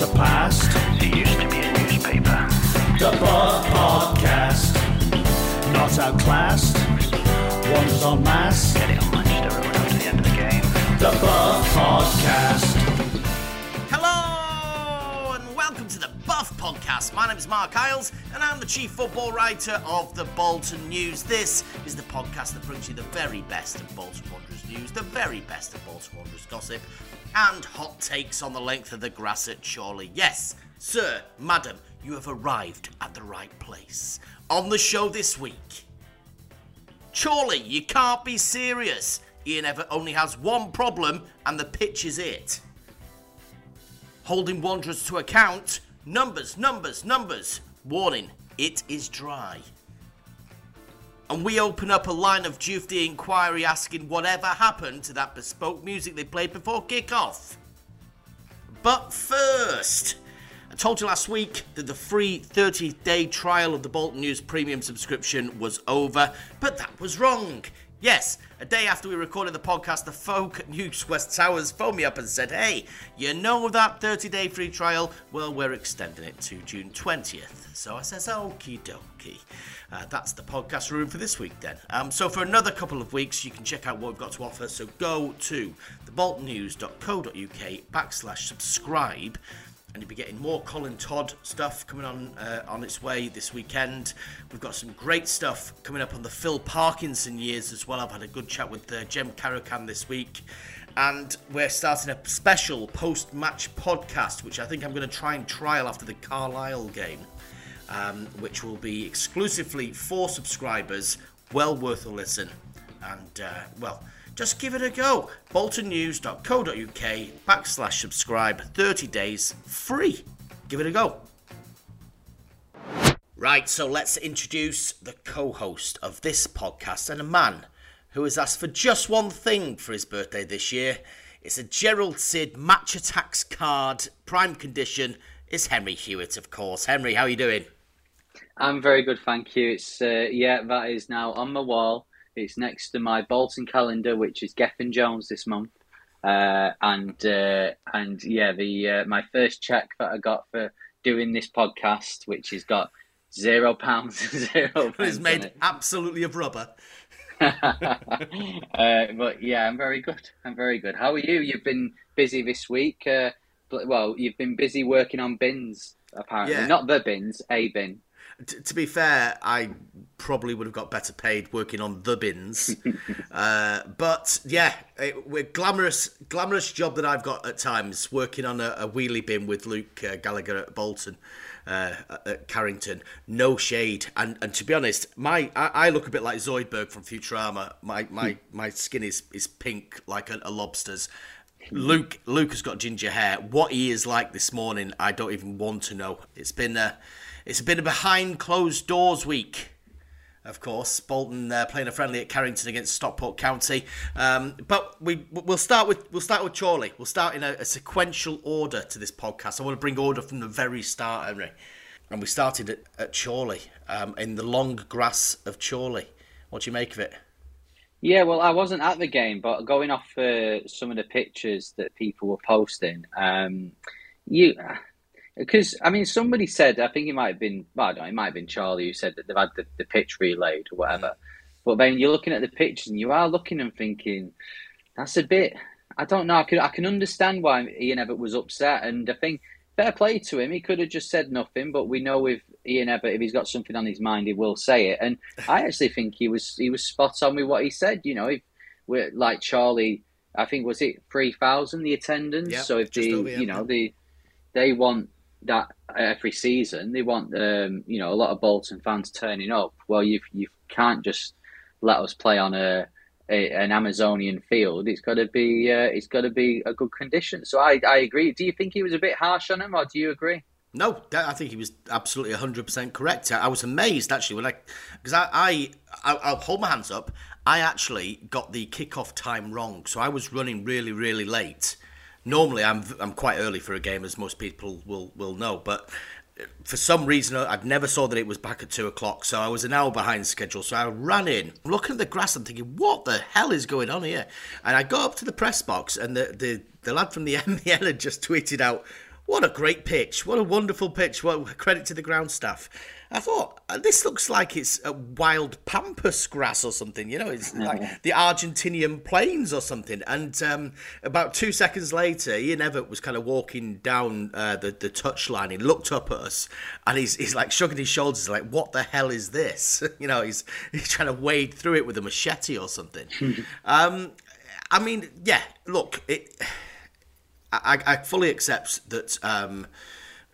was a past. It used to be a newspaper. The Buff Podcast. Not outclassed. Wonders on mass. Getting on Manchester Road after the end of the game. The Buff Podcast. Hello and welcome to the Buff Podcast. My name is Marc Iles and I'm the chief football writer of the Bolton News. This is the podcast that brings you the very best of Bolton Wanderers news, the very best of Bolton Wanderers gossip, and hot takes on the length of the grass at Chorley. Yes, sir, madam, you have arrived at the right place. On the show this week, Chorley, you can't be serious. Ian Evatt only has one problem, and the pitch is it. Holding Wanderers to account, numbers, numbers, numbers. Warning, it is dry. And we open up a line of duty inquiry asking whatever happened to that bespoke music they played before kick-off. But first, I told you last week that the free 30 day trial of the Bolton News premium subscription was over, but that was wrong. Yes, a day after we recorded the podcast, the folk at Newsquest Towers phoned me up and said, Hey, you know that 30 day free trial? Well, we're extending it to June 20th. So I says, Okie dokie. Uh, that's the podcast room for this week then. Um, so for another couple of weeks, you can check out what we've got to offer. So go to theboltonnews.co.uk backslash subscribe and you'll be getting more Colin Todd stuff coming on uh, on its way this weekend. We've got some great stuff coming up on the Phil Parkinson years as well. I've had a good chat with uh, Jem Karacan this week. And we're starting a special post match podcast, which I think I'm going to try and trial after the Carlisle game, um, which will be exclusively for subscribers. Well worth a listen. And, uh, well, just give it a go. boltonnews.co.uk backslash subscribe. 30 days free. Give it a go. Right, so let's introduce the co host of this podcast and a man who has asked for just one thing for his birthday this year. It's a Gerald Cid Match Attax card, prime condition. It's Henry Hewitt, of course. Henry, how are you doing? I'm very good, thank you. It's uh, yeah, that is now on my wall. It's next to my Bolton calendar, which is Gethin Jones this month, uh, and uh, and yeah, the uh, my first check that I got for doing this podcast, which has got zero pounds, zero. It's made it. absolutely of rubber. uh, but yeah, I'm very good. I'm very good. How are you? You've been busy this week. Uh, well, you've been busy working on bins, apparently. Yeah. Not the bins, a bin. T- to be fair, I probably would have got better paid working on the bins. uh, but yeah, it, we're glamorous, glamorous job that I've got at times working on a, a wheelie bin with Luke uh, Gallagher at Bolton. Uh, at Carrington, no shade, and and to be honest, my I, I look a bit like Zoidberg from Futurama. My my my skin is is pink like a, a lobster's. Luke Luke has got ginger hair. What he is like this morning, I don't even want to know. It's been a it's been a behind closed doors week. Of course, Bolton uh, playing a friendly at Carrington against Stockport County. Um, but we we'll start with we'll start with Chorley. We'll start in a, a sequential order to this podcast. I want to bring order from the very start, Henry. And we started at, at Chorley, um, in the long grass of Chorley. What do you make of it? Yeah, well, I wasn't at the game, but going off uh, some of the pictures that people were posting, um, you because I mean, somebody said I think it might have been, well, I don't know, it might have been Chorley who said that they've had the, the pitch relayed or whatever. But then you're looking at the pictures and you are looking and thinking, that's a bit. I don't know. I can I can understand why Ian Evatt was upset, and I think fair play to him. He could have just said nothing, but we know with Ian Evatt, if he's got something on his mind, he will say it. And I actually think he was he was spot on with what he said. You know, if we're like Chorley, I think was it three thousand the attendance. Yeah, so if the over, you know the they want that every season, they want um, you know a lot of Bolton fans turning up. Well, you you can't just let us play on a, a an Amazonian field. It's got to be uh, it's got to be a good condition. So I I agree. Do you think he was a bit harsh on him, or do you agree? No, I think he was absolutely 100% correct. I, was amazed actually when I, because I, I, I, I'll hold my hands up. I actually got the kickoff time wrong, so I was running really, really late. Normally, I'm I'm quite early for a game, as most people will will know, but for some reason I'd never saw that it was back at two o'clock, so I was an hour behind schedule. So I ran in, looking at the grass, I'm thinking, what the hell is going on here? And I got up to the press box, and the the, the lad from the MBN had just tweeted out. What a great pitch! What a wonderful pitch! What credit to the ground staff. I thought uh, this looks like it's a wild pampas grass or something. You know, it's like the Argentinian plains or something. And um, about two seconds later, Ian Evatt was kind of walking down uh, the the touchline. He looked up at us, and he's he's like shrugging his shoulders, like, "What the hell is this?" you know, he's he's trying to wade through it with a machete or something. um, I mean, yeah. Look, it. I, I fully accept that um,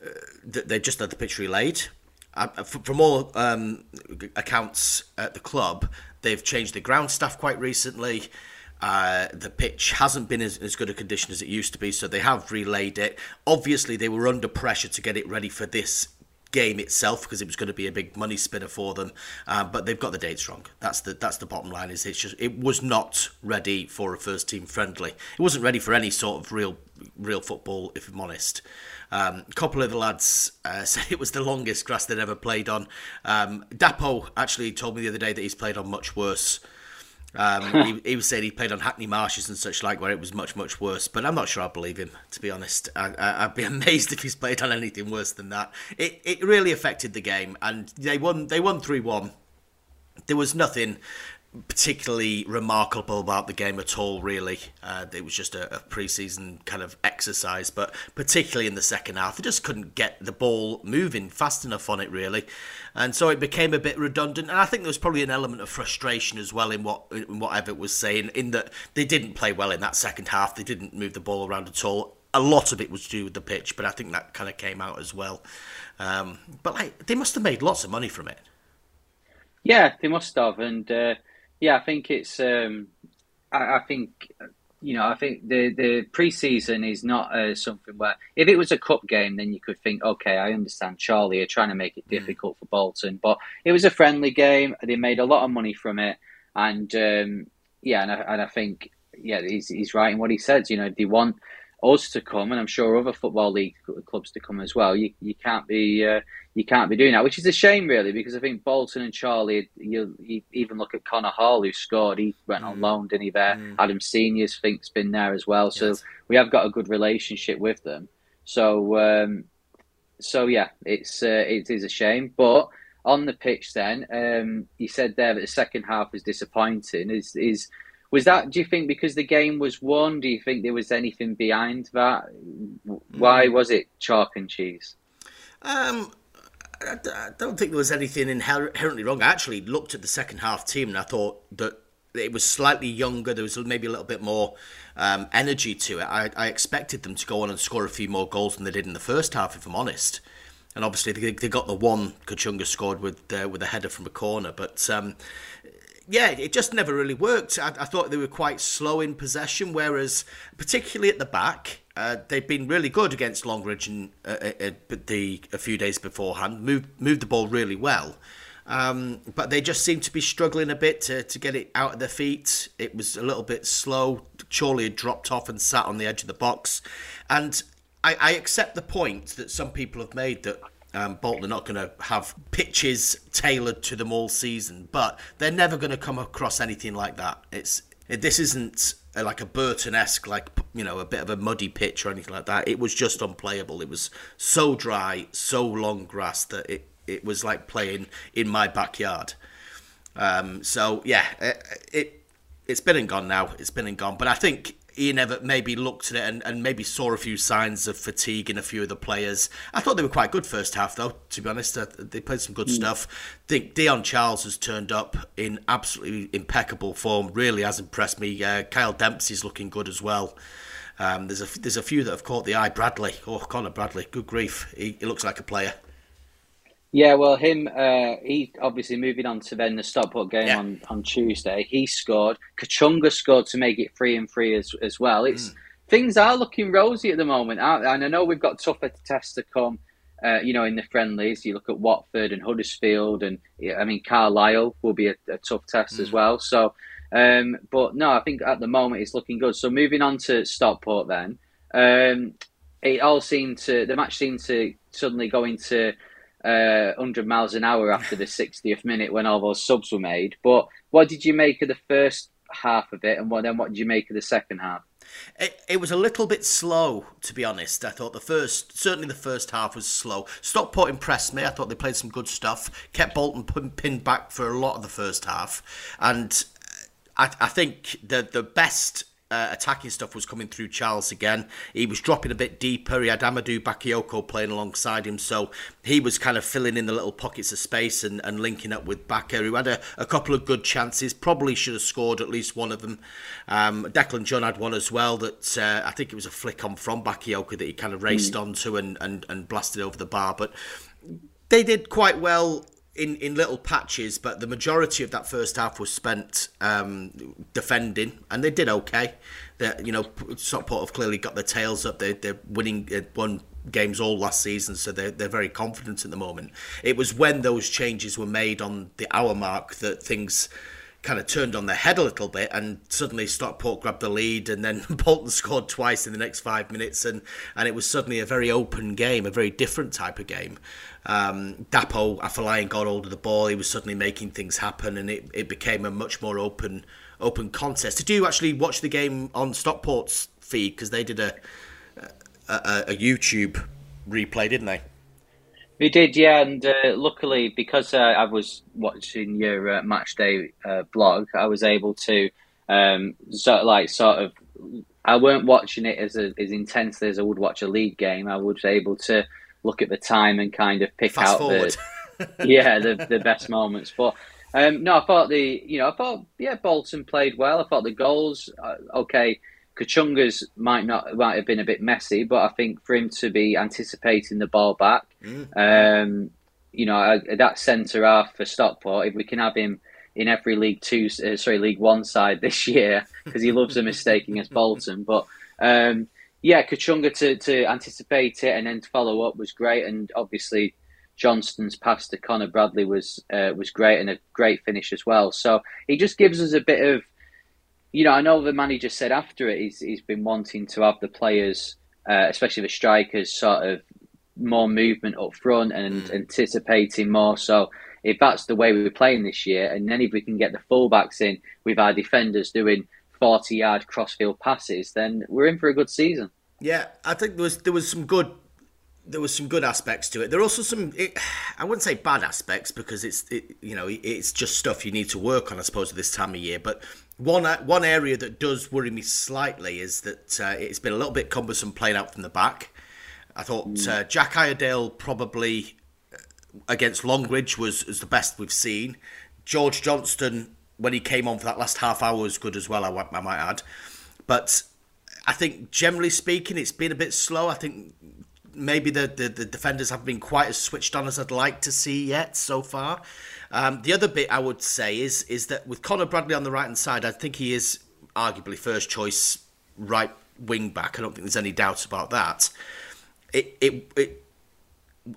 uh, that they just had the pitch relayed. From all um, accounts at the club, they've changed the ground staff quite recently. Uh, the pitch hasn't been as, as good a condition as it used to be, so they have relayed it. Obviously, they were under pressure to get it ready for this game itself because it was going to be a big money spinner for them. Uh, but they've got the dates wrong. That's the that's the bottom line. Is it's just it was not ready for a first team friendly. It wasn't ready for any sort of real real football, if I'm honest. Um, a couple of the lads uh, said it was the longest grass they'd ever played on. Um, Dapo actually told me the other day that he's played on much worse. Um, he, he was saying he played on Hackney Marshes and such like, where it was much, much worse. But I'm not sure I believe him, to be honest. I, I, would be amazed if he's played on anything worse than that. It, it really affected the game, and they won. They won three one. There was nothing particularly remarkable about the game at all, really. Uh, it was just a, a pre-season kind of exercise, but particularly in the second half, they just couldn't get the ball moving fast enough on it, really, and so it became a bit redundant. And I think there was probably an element of frustration as well in what in what Evatt was saying, in that they didn't play well in that second half. They didn't move the ball around at all. A lot of it was to do with the pitch, but I think that kind of came out as well. Um, but like, they must have made lots of money from it. Yeah, they must have, and. Uh yeah, I think it's. Um, I, I, think you know. I think the the preseason is not uh, something where if it was a cup game, then you could think, okay, I understand. Chorley are trying to make it hmm. difficult mm. for Bolton, but it was a friendly game. They made a lot of money from it, and um, yeah, and I, and I think yeah, he's he's right in what he says. You know, they want us to come, and I'm sure other football league clubs to come as well. You you can't be uh, you can't be doing that, which is a shame, really, because I think Bolton and Chorley. You, you even look at Connor Hall, who scored. He went on mm. loan, didn't he? There, mm. Adam Seniors think's been there as well. So yes. we have got a good relationship with them. So um, so yeah, it's uh, it is a shame, but. On the pitch, then um, you said there that the second half was disappointing. Is is was that? Do you think because the game was won? Do you think there was anything behind that? Why mm. was it chalk and cheese? Um, I, I don't think there was anything inherently wrong. I actually looked at the second half team and I thought that it was slightly younger. There was maybe a little bit more um, energy to it. I, I, expected them to go on and score a few more goals than they did in the first half, if I'm honest. And obviously they, they got the one Kachunga scored with uh, with a header from a corner, but um, yeah, it just never really worked. I, I, thought they were quite slow in possession, whereas particularly at the back, uh, they've been really good against Longridge and uh, uh, uh, the a few days beforehand. Moved moved the ball really well, um, but they just seemed to be struggling a bit to, to get it out of their feet. It was a little bit slow. Chorley had dropped off and sat on the edge of the box, and I, I accept the point that some people have made that um, Bolton are not going to have pitches tailored to them all season, but they're never going to come across anything like that. It's this isn't like a Burton-esque, like you know, a bit of a muddy pitch or anything like that. It was just unplayable. It was so dry, so long grass that it it was like playing in my backyard. Um, so yeah, it, it it's been and gone now. It's been and gone. But I think Ian Evatt maybe looked at it and, and maybe saw a few signs of fatigue in a few of the players. I thought they were quite good first half, though, to be honest. Uh, they played some good mm. stuff. I think Dion Charles has turned up in absolutely impeccable form, really has impressed me. Uh, Kyle Dempsey's looking good as well. Um, there's a there's a few that have caught the eye. Bradley, oh Connor Bradley, good grief, he, he looks like a player. Yeah, well, him, uh, he obviously moving on to then the Stockport game yeah. on, on Tuesday. He scored. Kachunga scored to make it three and three as, as well. It's mm. things are looking rosy at the moment, and I know we've got tougher tests to come. Uh, you know, in the friendlies, you look at Watford and Huddersfield, and I mean Carlisle will be a, a tough test mm. as well. So, um, but no, I think at the moment it's looking good. So moving on to Stockport, then um, it all seemed to the match seemed to suddenly go into uh, 100 miles an hour after the 60th minute when all those subs were made. But what did you make of the first half of it, and what, then what did you make of the second half? It, it was a little bit slow, to be honest. I thought the first, certainly the first half was slow. Stockport impressed me. I thought they played some good stuff. Kept Bolton pinned back for a lot of the first half, and I, I think the the best uh, attacking stuff was coming through Charles again. He was dropping a bit deeper. He had Amadou Bakayoko playing alongside him, so he was kind of filling in the little pockets of space and, and linking up with Baka, who had a, a couple of good chances. Probably should have scored at least one of them. Um, Declan John had one as well that uh, I think it was a flick on from Bakayoko that he kind of raced mm. onto and, and, and blasted over the bar. But they did quite well in, in little patches, but the majority of that first half was spent um, defending, and they did okay. That you know, Stockport have clearly got their tails up. They, they're winning uh, one games all last season, so they're, they're very confident at the moment. It was when those changes were made on the hour mark that things kind of turned on their head a little bit, and suddenly Stockport grabbed the lead, and then Bolton scored twice in the next five minutes, and, and it was suddenly a very open game, a very different type of game. Um, Dapo Afolayan got hold of the ball, he was suddenly making things happen, and it, it became a much more open open contest. Did you actually watch the game on Stockport's feed because they did a, a, a YouTube replay, didn't they? We did, yeah, and uh, luckily because uh, I was watching your uh, match day uh, blog, I was able to um, sort of like sort of. I weren't watching it as a, as intensely as I would watch a league game. I was able to look at the time and kind of pick Fast out forward. the yeah the the best moments. But um, no, I thought the you know I thought yeah Bolton played well. I thought the goals uh, okay Kachunga's might not might have been a bit messy, but I think for him to be anticipating the ball back, mm. um, you know, that centre half for Stockport, if we can have him in every League Two, uh, sorry, League One side this year, because he loves a mistake against Bolton. But um, yeah, Kachunga to, to anticipate it and then to follow up was great, and obviously Johnston's pass to Connor Bradley was uh, was great and a great finish as well. So he just gives us a bit of you know, I know the manager said after it he's he's been wanting to have the players, uh, especially the strikers, sort of more movement up front and mm. anticipating more. So if that's the way we're playing this year, and then if we can get the fullbacks in with our defenders doing forty yard crossfield passes, then we're in for a good season. Yeah, I think there was there was some good there was some good aspects to it. There are also some, it, I wouldn't say bad aspects because it's, it, you know, it's just stuff you need to work on, I suppose, at this time of year. But one one area that does worry me slightly is that uh, it's been a little bit cumbersome playing out from the back. I thought mm. uh, Jack Iredale probably uh, against Longridge was, was the best we've seen. George Johnston, when he came on for that last half hour, was good as well, I, I might add. But I think generally speaking, it's been a bit slow. I think maybe the, the, the, defenders haven't been quite as switched on as I'd like to see yet so far. Um, the other bit I would say is is that with Connor Bradley on the right hand side, I think he is arguably first choice right wing back. I don't think there's any doubt about that. It it it.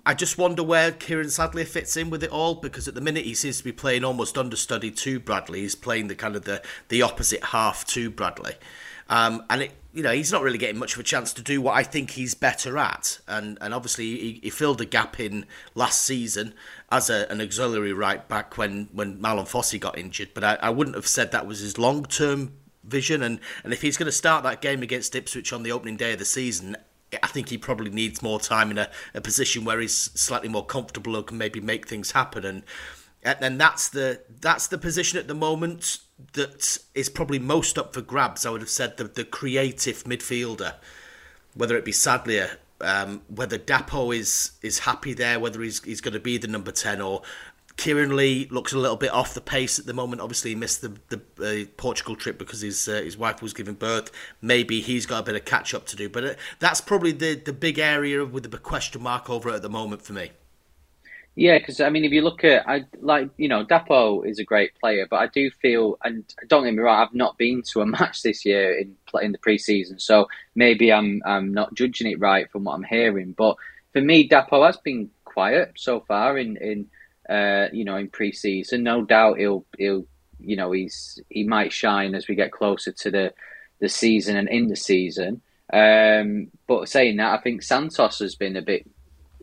I just wonder where Kieran Sadlier fits in with it all because at the minute he seems to be playing almost understudy to Bradley. He's playing the kind of the, the opposite half to Bradley. Um, and it, you know, he's not really getting much of a chance to do what I think he's better at. And and obviously he, he filled a gap in last season as a, an auxiliary right back when when Marlon Fossey got injured. But I, I wouldn't have said that was his long term vision. And and if he's going to start that game against Ipswich on the opening day of the season, I think he probably needs more time in a, a position where he's slightly more comfortable and can maybe make things happen. And and that's the that's the position at the moment that is probably most up for grabs. I would have said the the creative midfielder, whether it be Sadlier, um, whether Dapo is is happy there, whether he's he's going to be the number ten, or Kieran Lee looks a little bit off the pace at the moment. Obviously, he missed the the uh, Portugal trip because his uh, his wife was giving birth. Maybe he's got a bit of catch up to do, but uh, that's probably the the big area with the question mark over it at the moment for me. Yeah, because I mean, if you look at, I like you know, Dapo is a great player, but I do feel, and don't get me wrong, I've not been to a match this year in in the preseason, so maybe I'm I'm not judging it right from what I'm hearing. But for me, Dapo has been quiet so far in in uh, you know in preseason. No doubt he'll he'll you know he's he might shine as we get closer to the the season and in the season. Um, but saying that, I think Santos has been a bit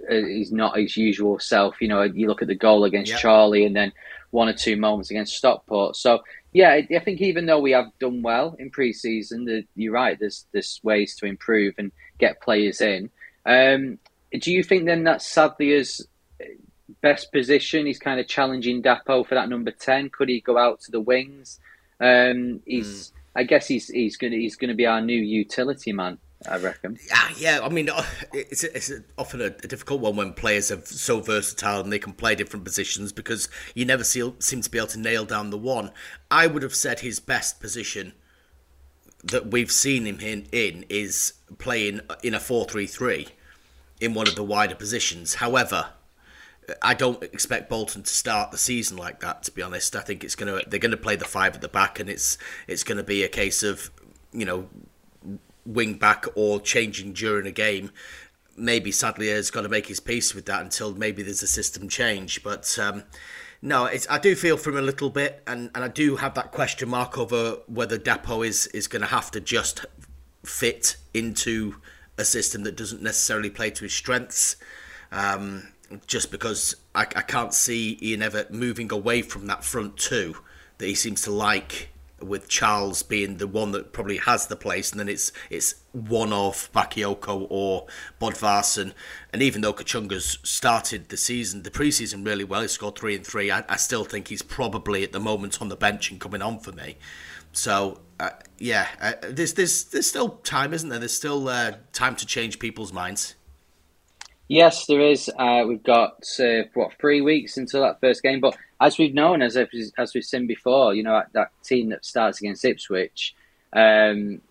uh, he's not his usual self. You know, you look at the goal against yep. Chorley, and then one or two moments against Stockport. So Yeah, I think even though we have done well in pre-season, the, you're right. There's there's ways to improve and get players in. Um, do you think then that Sadlier's best position? He's kind of challenging Dapo for that number ten. Could he go out to the wings? Um, he's, I guess he's he's gonna he's gonna be our new utility man. I reckon. Yeah, yeah. I mean, uh, it's it's often a, a difficult one when players are so versatile and they can play different positions because you never see, seem to be able to nail down the one. I would have said his best position that we've seen him in, in is playing in a four-three-three in one of the wider positions. However, I don't expect Bolton to start the season like that. To be honest, I think it's gonna they're gonna play the five at the back, and it's it's gonna be a case of you know wing back or changing during a game. Maybe Sadlier has got to make his peace with that until maybe there's a system change. But um, no, I do feel for him a little bit, and, and I do have that question mark over whether Dapo is, is going to have to just fit into a system that doesn't necessarily play to his strengths. Um, just because I, I can't see Ian Evatt moving away from that front two that he seems to like with Charles being the one that probably has the place, and then it's it's one of Bakayoko or Bodvarsson. And even though Kachunga's started the season, the preseason really well, he scored three and three. I, I still think he's probably at the moment on the bench and coming on for me. So uh, yeah, uh, there's there's there's still time, isn't there? There's still uh, time to change people's minds. Yes, there is. Uh, we've got uh, what three weeks until that first game, but as we've known, as as we've seen before, you know that, that team that starts against Ipswich. Um,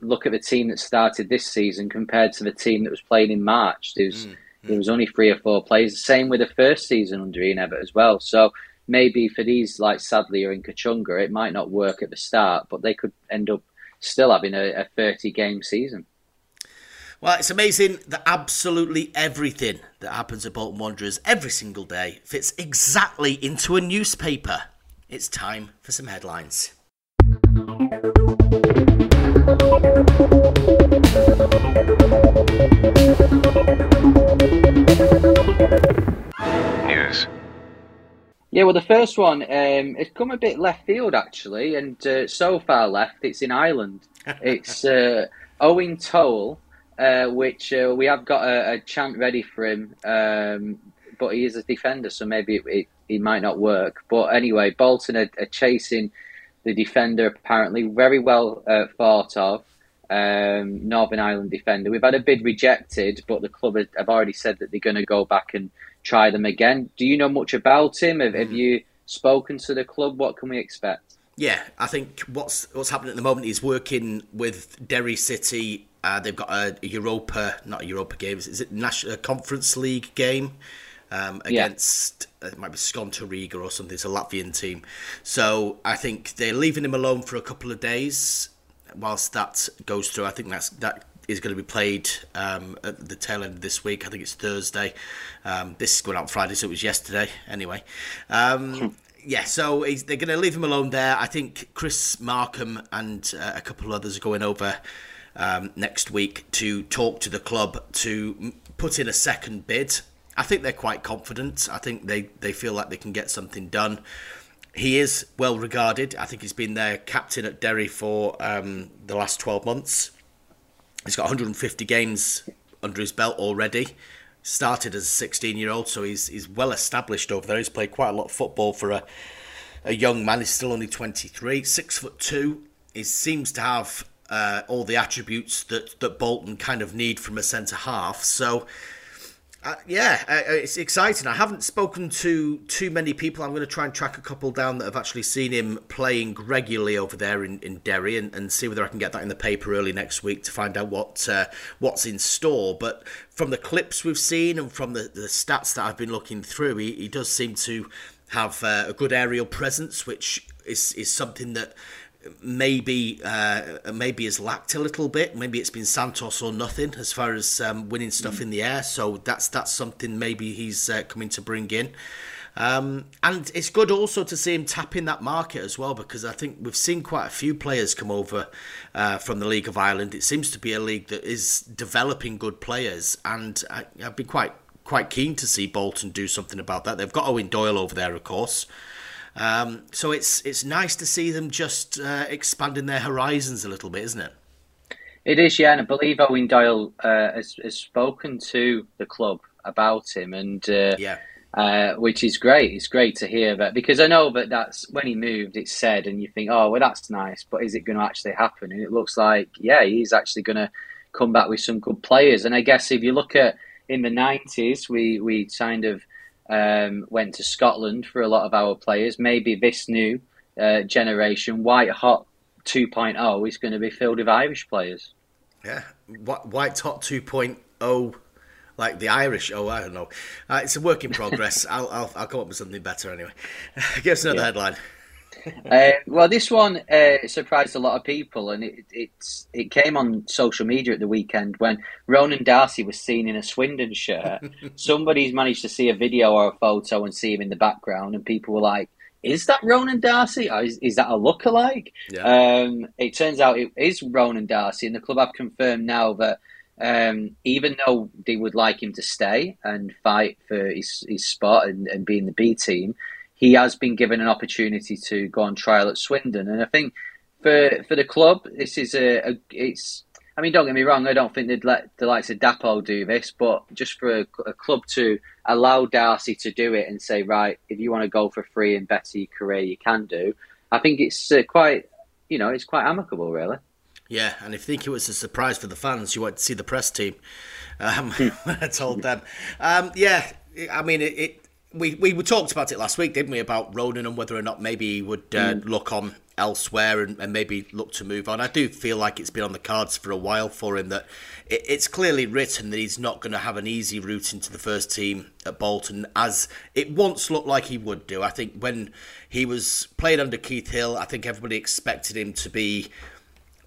look at the team that started this season compared to the team that was playing in March. There's mm, there was only three or four players. The same with the first season under Ian Evatt as well. So maybe for these like Sadlier and Kachunga, it might not work at the start, but they could end up still having a, a 30 game season. Well, it's amazing that absolutely everything that happens at Bolton Wanderers every single day fits exactly into a newspaper. It's time for some headlines. News. Yeah, well, the first one, um, it's come a bit left field actually, and uh, so far left, it's in Ireland. It's uh, Eoin Toal, uh, which uh, we have got a, a, chant ready for him, um, but he is a defender, so maybe it, it, it might not work. But anyway, Bolton are, are chasing the defender, apparently, very well uh, thought of. Um, Northern Ireland defender. We've had a bid rejected, but the club have already said that they're going to go back and try them again. Do you know much about him? Have, have Mm. you spoken to the club? What can we expect? Yeah, I think what's what's happening at the moment is working with Derry City. Uh, they've got a, Europa, not a Europa games. Is it National Conference League game um, against? uh, It might be Skonto Riga or something. It's a Latvian team. So I think they're leaving him alone for a couple of days whilst that goes through. I think that's that is going to be played um, at the tail end of this week. I think it's Thursday. Um, this is going out Friday, so it was yesterday. Anyway, um, yeah. So he's, they're going to leave him alone there. I think Chris Markham and uh, a couple of others are going over um, next week to talk to the club to put in a second bid. I think they're quite confident. I think they, they feel like they can get something done. He is well regarded. I think he's been their captain at Derry for um, the last 12 months. He's got 150 games under his belt already. Started as a 16 year old, so he's he's well established over there. He's played quite a lot of football for a, a young man. He's still only 23, six foot two. He seems to have uh, all the attributes that, that Bolton kind of need from a centre half. So, uh, yeah, uh, it's exciting. I haven't spoken to too many people. I'm going to try and track a couple down that have actually seen him playing regularly over there in, in Derry and, and see whether I can get that in the paper early next week to find out what uh, what's in store. But from the clips we've seen and from the, the stats that I've been looking through, he, he does seem to have uh, a good aerial presence, which is, is something that maybe uh, maybe has lacked a little bit. Maybe it's been Santos or nothing as far as um, winning stuff in the air. So that's that's something maybe he's uh, coming to bring in. Um, and it's good also to see him tapping that market as well because I think we've seen quite a few players come over uh, from the League of Ireland. It seems to be a league that is developing good players, and I, I've been quite quite keen to see Bolton do something about that. They've got Eoin Doyle over there, of course. Um, so it's it's nice to see them just uh, expanding their horizons a little bit, isn't it? It is, yeah, and I believe Eoin Doyle uh, has, has spoken to the club about him, and uh, Yeah. uh, which is great. It's great to hear that because I know that that's when he moved. It's said, and you think, oh, well, that's nice, but is it going to actually happen? And it looks like, yeah, he's actually going to come back with some good players. And I guess if you look at in the nineties, we we kind of um, went to Scotland for a lot of our players. Maybe this new uh, generation, White Hot 2.0, is going to be filled with Irish players. Yeah, White Hot 2.0, like the Irish. Oh, I don't know. Uh, it's a work in progress. I'll, I'll I'll come up with something better anyway. Give us another Yeah. headline. Uh, well, this one uh, surprised a lot of people, and it, it's it came on social media at the weekend when Ronan Darcy was seen in a Swindon shirt. Somebody's managed to see a video or a photo and see him in the background, and people were like, "Is that Ronan Darcy? Or is, is that a lookalike?" Yeah. Um, it turns out it is Ronan Darcy, and the club have confirmed now that um, even though they would like him to stay and fight for his, his spot and, and be in the B team, he has been given an opportunity to go on trial at Swindon. And I think for for the club, this is a, a it's. I mean, don't get me wrong. I don't think they'd let the likes of Dapo do this, but just for a, a club to allow Darcy to do it and say, right, if you want to go for free and better your career, you can do. I think it's uh, quite, you know, it's quite amicable, really. Yeah, and if you think it was a surprise for the fans, you went to see the press team. Um, I told them, um, yeah, I mean, it, it. We we talked about it last week, didn't we? About Ronan and whether or not maybe he would uh, look on elsewhere and, and maybe look to move on. I do feel like it's been on the cards for a while for him that it, it's clearly written that he's not going to have an easy route into the first team at Bolton as it once looked like he would do. I think when he was playing under Keith Hill, I think everybody expected him to be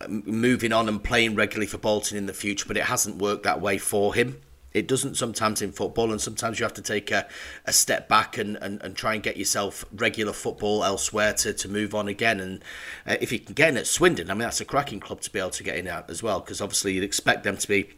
moving on and playing regularly for Bolton in the future, but it hasn't worked that way for him. It doesn't sometimes in football, and sometimes you have to take a, a step back and, and, and try and get yourself regular football elsewhere to, to move on again. And uh, if you can get in at Swindon, I mean, that's a cracking club to be able to get in at as well, because obviously you'd expect them to be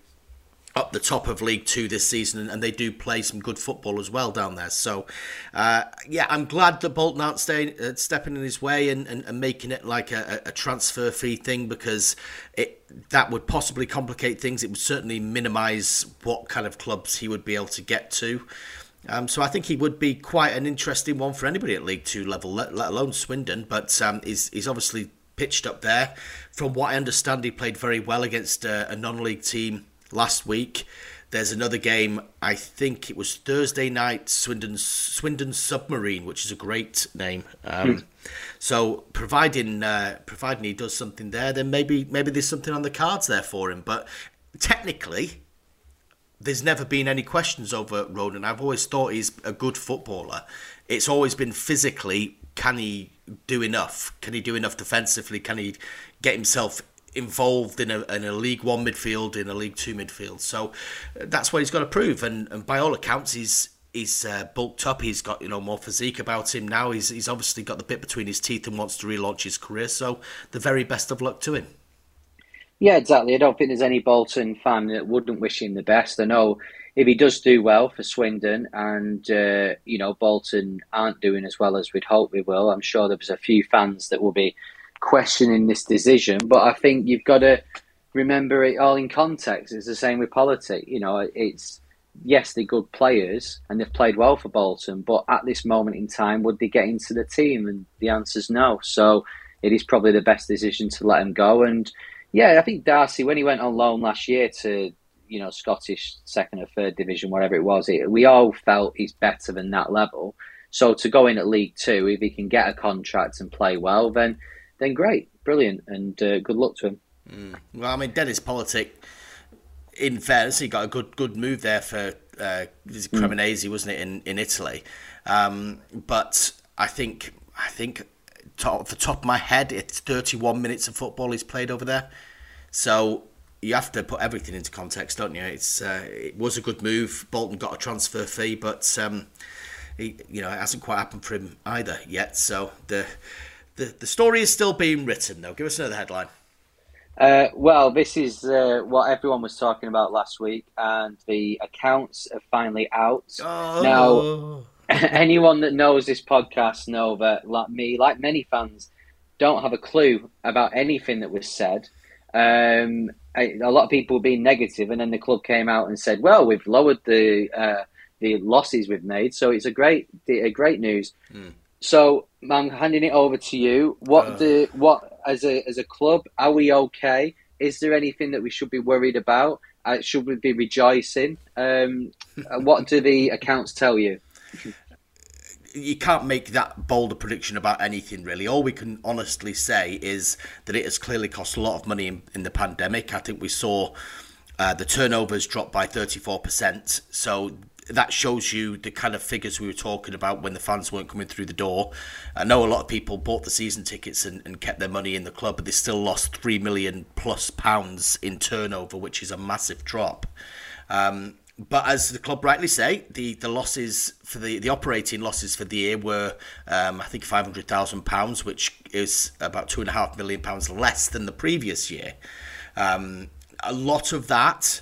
up the top of League Two this season, and they do play some good football as well down there. So, uh, yeah, I'm glad that Bolton aren't staying, uh, stepping in his way and, and, and making it like a, a transfer fee thing because it that would possibly complicate things. It would certainly minimise what kind of clubs he would be able to get to. Um, so I think he would be quite an interesting one for anybody at League Two level, let, let alone Swindon. But um, he's, he's obviously pitched up there. From what I understand, he played very well against uh, a non-league team last week. There's another game. I think it was Thursday night. Swindon Swindon Supermarine, which is a great name. Um, So providing uh, providing he does something there, then maybe maybe there's something on the cards there for him. But technically, there's never been any questions over Ronan. I've always thought he's a good footballer. It's always been physically, can he do enough? Can he do enough defensively? Can he get himself involved in a, in a League One midfield, in a League Two midfield? So uh, that's what he's got to prove. And, and by all accounts, he's he's uh, bulked up. He's got you know more physique about him now. He's he's obviously got the bit between his teeth and wants to relaunch his career. So the very best of luck to him. Yeah, exactly. I don't think there's any Bolton fan that wouldn't wish him the best. I know if he does do well for Swindon and, uh, you know, Bolton aren't doing as well as we'd hope we will, I'm sure there's a few fans that will be questioning this decision. But I think you've got to remember it all in context. It's the same with politics. You know, it's, yes, they're good players and they've played well for Bolton, but at this moment in time, would they get into the team? And the answer's no. So it is probably the best decision to let him go. And, yeah, I think Darcy, when he went on loan last year to, you know, Scottish second or third division, whatever it was, it, we all felt he's better than that level. So to go in at League Two, if he can get a contract and play well, then then great, brilliant, and uh, good luck to him. Well, I mean, Dennis Politic, in fairness, he got a good good move there for uh, it Cremonese, wasn't it, in, in Italy? Um, but I think I think top, off the top of my head, it's 31 minutes of football he's played over there. So you have to put everything into context, don't you? It's uh, it was a good move. Bolton got a transfer fee, but um, he, you know it hasn't quite happened for him either yet. So the the the story is still being written, though. Give us another headline. Uh, well, this is uh, what everyone was talking about last week, and the accounts are finally out. Oh. Now, anyone that knows this podcast know that, like me, like many fans, don't have a clue about anything that was said. Um, a lot of people were being negative, and then the club came out and said, "Well, we've lowered the uh, the losses we've made, so it's a great a great news." Mm. So I'm handing it over to you. What uh. the what as a as a club are we okay? Is there anything that we should be worried about? Uh, should we be rejoicing? Um, what do the accounts tell you? you can't make that bold a prediction about anything really. All we can honestly say is that it has clearly cost a lot of money in, in the pandemic. I think we saw uh, the turnovers drop by 34%. So that shows you the kind of figures we were talking about when the fans weren't coming through the door. I know a lot of people bought the season tickets and, and kept their money in the club, but they still lost three million plus pounds in turnover, which is a massive drop. Um, but as the club rightly say, the, the losses for the, the operating losses for the year were, um, I think, five hundred thousand pounds, which is about two and a half million pounds less than the previous year. Um, a lot of that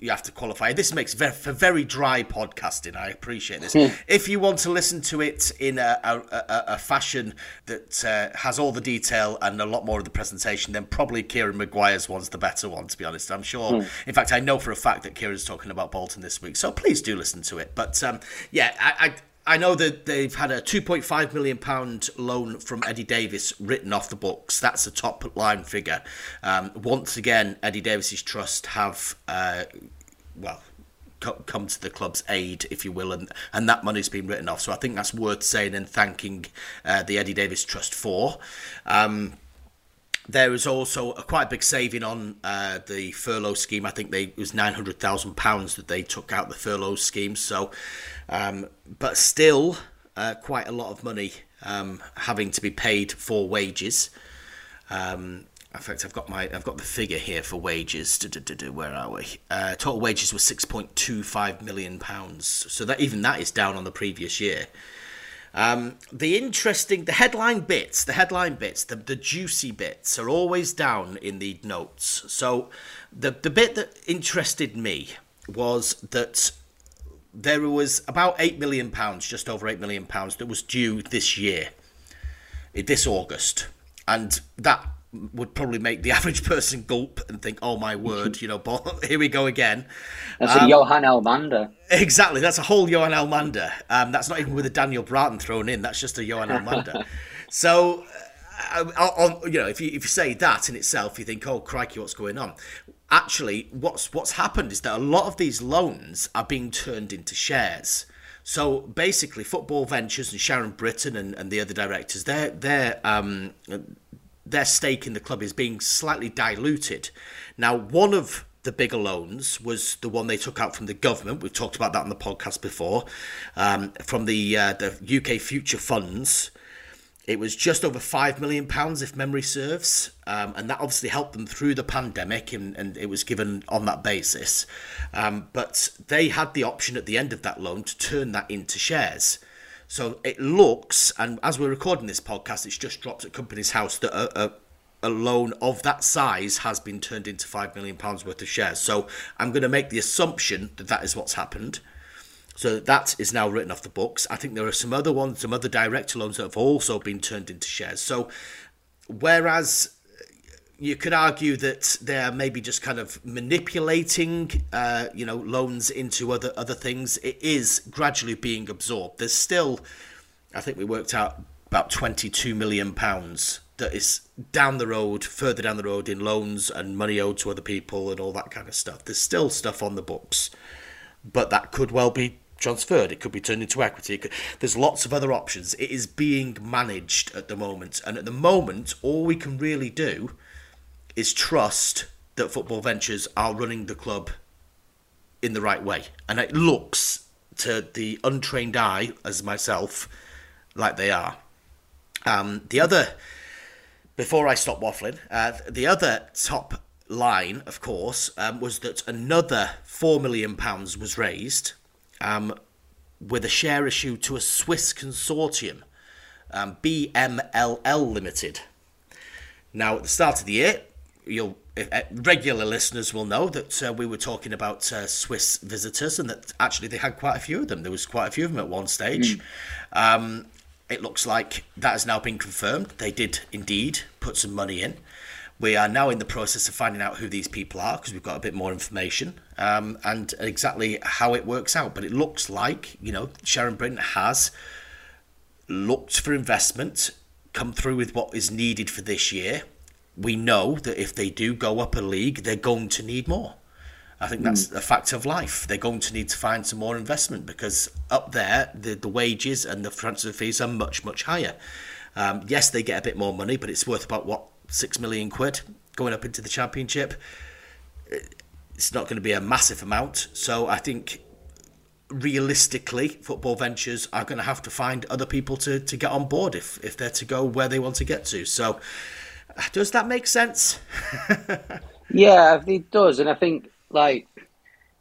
you have to qualify. This makes very, for very dry podcasting. I appreciate this. Hmm. if you want to listen to it in a, a, a, a fashion that uh, has all the detail and a lot more of the presentation, then probably Kieran Maguire's one's the better one, to be honest. I'm sure. Mm. In fact, I know for a fact that Kieran's talking about Bolton this week, so please do listen to it. But um, yeah, I, I I know that they've had a 2.5 million pound loan from Eddie Davies written off the books. That's a top line figure. Um, once again, Eddie Davies's trust have uh, well come to the club's aid, if you will, and and that money's been written off. So I think that's worth saying and thanking uh, the Eddie Davies Trust for. Um, there is also a quite big saving on uh, the furlough scheme. I think they it was nine hundred thousand pounds that they took out the furlough scheme. So, um, but still, uh, quite a lot of money um, having to be paid for wages. Um, in fact, I've got my I've got the figure here for wages. Where are we? Uh, total wages were six point two five million pounds. So that even that is down on the previous year. Um, the interesting, the headline bits, the headline bits, the, the juicy bits are always down in the notes. So the, the bit that interested me was that there was about £8 million, just over £8 million, that was due this year, this August. And that would probably make the average person gulp and think, "Oh my word!" You know, but here we go again. That's um, a Johan Elmander. Exactly, that's a whole Johan Elmander. Um, that's not even with a Daniel Braaten thrown in. That's just a Johan Elmander. so, uh, you know, if you if you say that in itself, you think, "Oh crikey, what's going on?" Actually, what's what's happened is that a lot of these loans are being turned into shares. So basically, Football Ventures and Sharon Brittan and, and the other directors, they're they're um, their stake in the club is being slightly diluted. Now, one of the bigger loans was the one they took out from the government. We've talked about that on the podcast before. Um, from the uh, the UK Future Funds, it was just over five million pounds, if memory serves, um, and that obviously helped them through the pandemic, and, and it was given on that basis. Um, but they had the option at the end of that loan to turn that into shares. So it looks, and as we're recording this podcast, it's just dropped at Companies House that a, a, a loan of that size has been turned into five million pounds worth of shares. So I'm going to make the assumption that that is what's happened. So that is now written off the books. I think there are some other ones, some other director loans that have also been turned into shares. So whereas you could argue that they're maybe just kind of manipulating, uh, you know, loans into other other things. It is gradually being absorbed. There's still, I think we worked out about 22 million pounds that is down the road, further down the road in loans and money owed to other people and all that kind of stuff. There's still stuff on the books, but that could well be transferred. It could be turned into equity. Could, there's lots of other options. It is being managed at the moment, and at the moment, all we can really do is trust that Football Ventures are running the club in the right way. And it looks to the untrained eye, as myself, like they are. Um, the other, before I stop waffling, uh, the other top line, of course, um, was that another £4 million was raised um, with a share issue to a Swiss consortium, um, BMLL Limited. Now, at the start of the year, you'll uh, regular listeners will know that uh, we were talking about uh, Swiss visitors and that actually they had quite a few of them. There was quite a few of them at one stage. Um, it looks like that has now been confirmed. They did indeed put some money in. We are now in the process of finding out who these people are because we've got a bit more information um, and exactly how it works out. But it looks like, you know, Sharon Brittan has looked for investment, come through with what is needed for this year. We know that if they do go up a league, they're going to need more. I think that's a fact of life. They're going to need to find some more investment because up there, the, the wages and the transfer fees are much, much higher. Um, yes, they get a bit more money, but it's worth about, what, six million quid going up into the championship. It's not going to be a massive amount. So I think realistically, Football Ventures are going to have to find other people to, to get on board if, if they're to go where they want to get to. So does that make sense? Yeah, it does, and I think like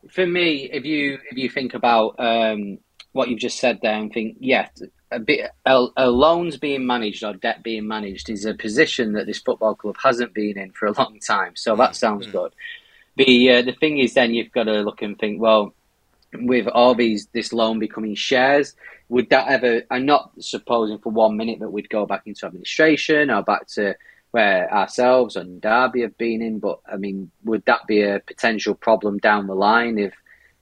for me, if you if you think about um, what you've just said there and think, yeah, a bit a, a loans being managed or debt being managed is a position that this football club hasn't been in for a long time. So that sounds good. The uh, the thing is, then you've got to look and think, well, with all these this loan becoming shares, would that ever? I'm not supposing for one minute that we'd go back into administration or back to where ourselves and Derby have been in, but I mean, would that be a potential problem down the line if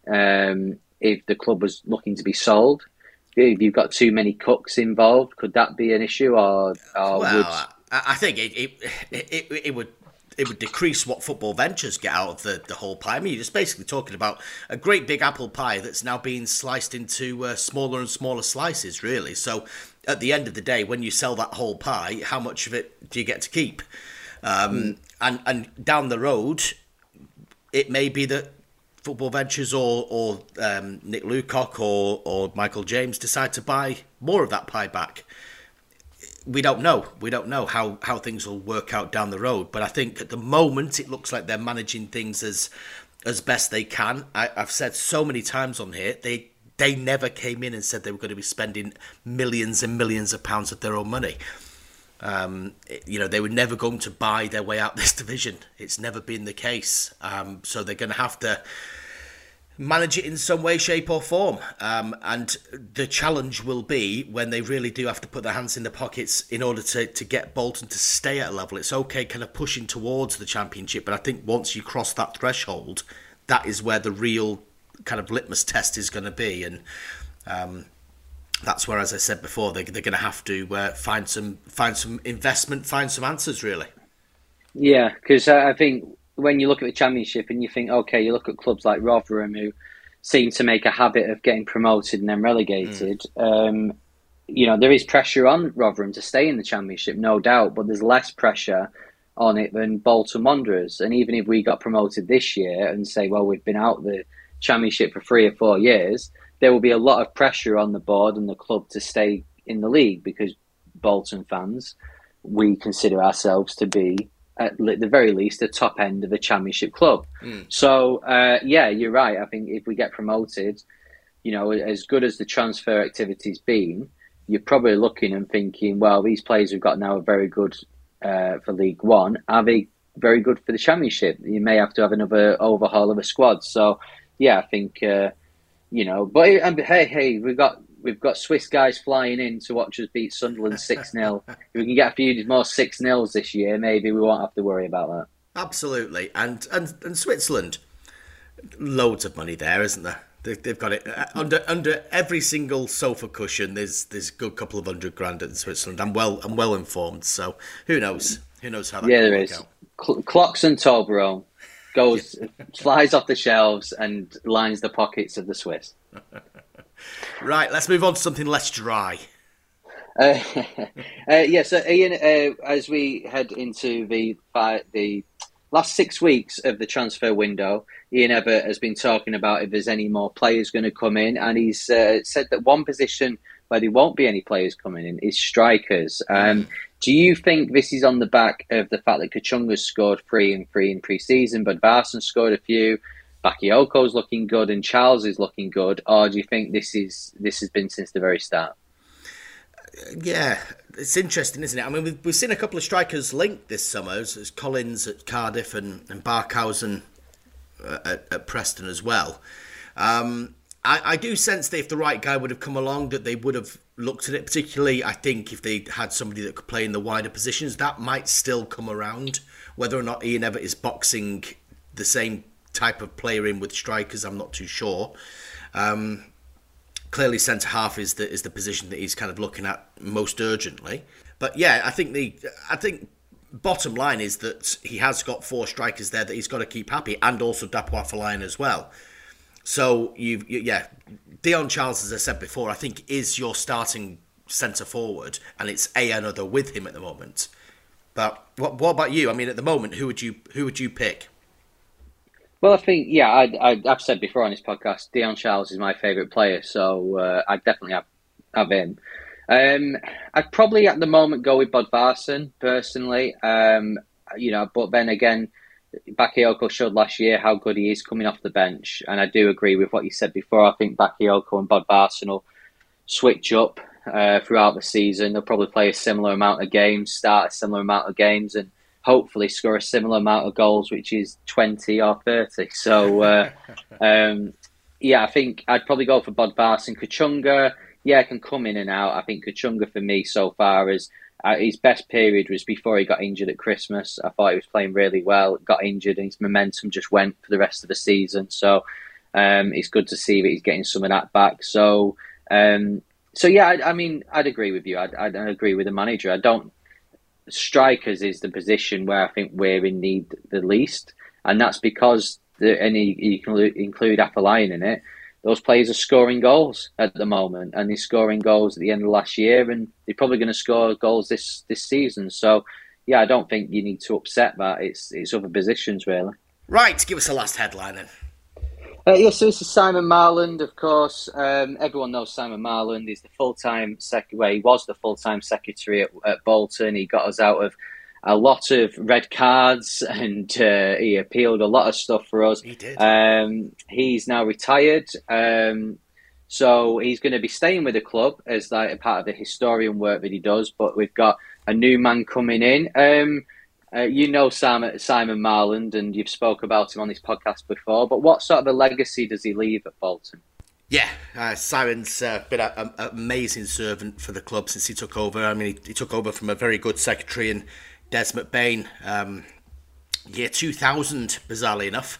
um, if the club was looking to be sold? If you've got too many cooks involved, could that be an issue, or, or Well, would I, I think it it, it it it would it would decrease what football ventures get out of the, the whole pie. I mean, you're just basically talking about a great big apple pie that's now being sliced into uh, smaller and smaller slices, really. So at the end of the day, when you sell that whole pie, how much of it do you get to keep? Um, And and down the road, it may be that Football Ventures or or um, Nick Lucock or or Michael James decide to buy more of that pie back we don't know. We don't know how, how things will work out down the road. But I think at the moment it looks like they're managing things as as best they can. I, I've said so many times on here they they never came in and said they were going to be spending millions and millions of pounds of their own money. Um, you know, they were never going to buy their way out this division. It's never been the case. Um, so they're going to have to manage it in some way, shape, or form. Um, and the challenge will be when they really do have to put their hands in their pockets in order to, to get Bolton to stay at a level. It's okay kind of pushing towards the championship, but I think once you cross that threshold, that is where the real kind of litmus test is going to be. And um, that's where, as I said before, they, they're going to have to uh, find some find some investment, find some answers, really. Yeah, because I I think when you look at the championship and you think, okay, you look at clubs like Rotherham who seem to make a habit of getting promoted and then relegated. Um, you know, there is pressure on Rotherham to stay in the championship, no doubt, but there's less pressure on it than Bolton Wanderers. And even if we got promoted this year and say, well, we've been out the championship for three or four years, there will be a lot of pressure on the board and the club to stay in the league because Bolton fans, we consider ourselves to be at the very least the top end of the championship club. So uh, yeah, you're right. I think if we get promoted, you know, as good as the transfer activity's been, you're probably looking and thinking, well, these players we've got now are very good uh, for League One. Are they very good for the Championship? You may have to have another overhaul of a squad. So yeah, I think uh, you know. But and, hey, hey, we've got we've got Swiss guys flying in to watch us beat Sunderland six 0 If we can get a few more six nils this year, maybe we won't have to worry about that. Absolutely, and and and Switzerland, loads of money there, isn't there? They, they've got it uh, under under every single sofa cushion. There's there's a good couple of hundred grand in Switzerland. I'm well I'm well informed, so who knows? Who knows how that Yeah, there is. out? Clocks and Toblerone goes flies off the shelves and lines the pockets of the Swiss. Right, let's move on to something less dry. Uh, uh, yeah, so Ian, uh, as we head into the the last six weeks of the transfer window, Ian Evatt has been talking about if there's any more players going to come in, and he's uh, said that one position where there won't be any players coming in is strikers. Um, do you think this is on the back of the fact that Kachunga's scored three and three in pre-season, but Varson scored a few? Bakayoko's looking good and Charles is looking good, or do you think this is this has been since the very start? yeah, it's interesting, isn't it? I mean, we've, we've seen a couple of strikers linked this summer, as, as Collins at Cardiff and, and Barkhausen uh, at, at Preston as well. Um, I, I do sense that if the right guy would have come along, that they would have looked at it. Particularly, I think if they had somebody that could play in the wider positions, that might still come around. Whether or not Ian Evatt is boxing the same type of player in with strikers, I'm not too sure. Um, clearly, centre half is the is the position that he's kind of looking at most urgently. But yeah, I think the I think bottom line is that he has got four strikers there that he's got to keep happy, and also Dapo Afolayan as well. So you've you, yeah, Dion Charles, as I said before, I think is your starting centre forward, and it's a another with him at the moment. But what what about you? I mean, at the moment, who would you who would you pick? Well, I think yeah, I, have said before on this podcast, Dion Charles is my favourite player, so uh, I definitely have have him. Um, I'd probably at the moment go with Bodvarsson personally. Um, you know, but then again, Bakayoko showed last year how good he is coming off the bench, and I do agree with what you said before. I think Bakayoko and Bodvarsson will switch up uh, throughout the season. They'll probably play a similar amount of games, start a similar amount of games, and hopefully score a similar amount of goals, which is twenty or thirty. So, uh, um, yeah, I think I'd probably go for Bodvarsson. Kachunga, yeah, can come in and out. I think Kachunga for me so far is uh, his best period was before he got injured at Christmas. I thought he was playing really well. Got injured, and his momentum just went for the rest of the season. So um, it's good to see that he's getting some of that back. So, um, so yeah, I, I, mean, I'd agree with you. I'd, I'd, agree with the manager. I don't. Strikers is the position where I think we're in need the least, and that's because the, and you can include Afolayan in it those players are scoring goals at the moment, and they're scoring goals at the end of last year, and they're probably going to score goals this this season. So, yeah, I don't think you need to upset that. It's it's other positions really. Right, give us a last headline then. Uh, yes, yeah, so this is Simon Marland, of course. Um, everyone knows Simon Marland. He's the full time sec- well, he was the full time secretary at, at Bolton. He got us out of a lot of red cards and uh, he appealed a lot of stuff for us. He did. Um, he's now retired. Um, so he's going to be staying with the club as like a part of the historian work that he does. But we've got a new man coming in. Um, uh, you know Simon, Simon Marland, and you've spoke about him on this podcast before. But what sort of a legacy does he leave at Bolton? Yeah, uh, Simon's uh, been an amazing servant for the club since he took over. I mean, he, he, took over from a very good secretary and Des McBain, um, year 2000, bizarrely enough.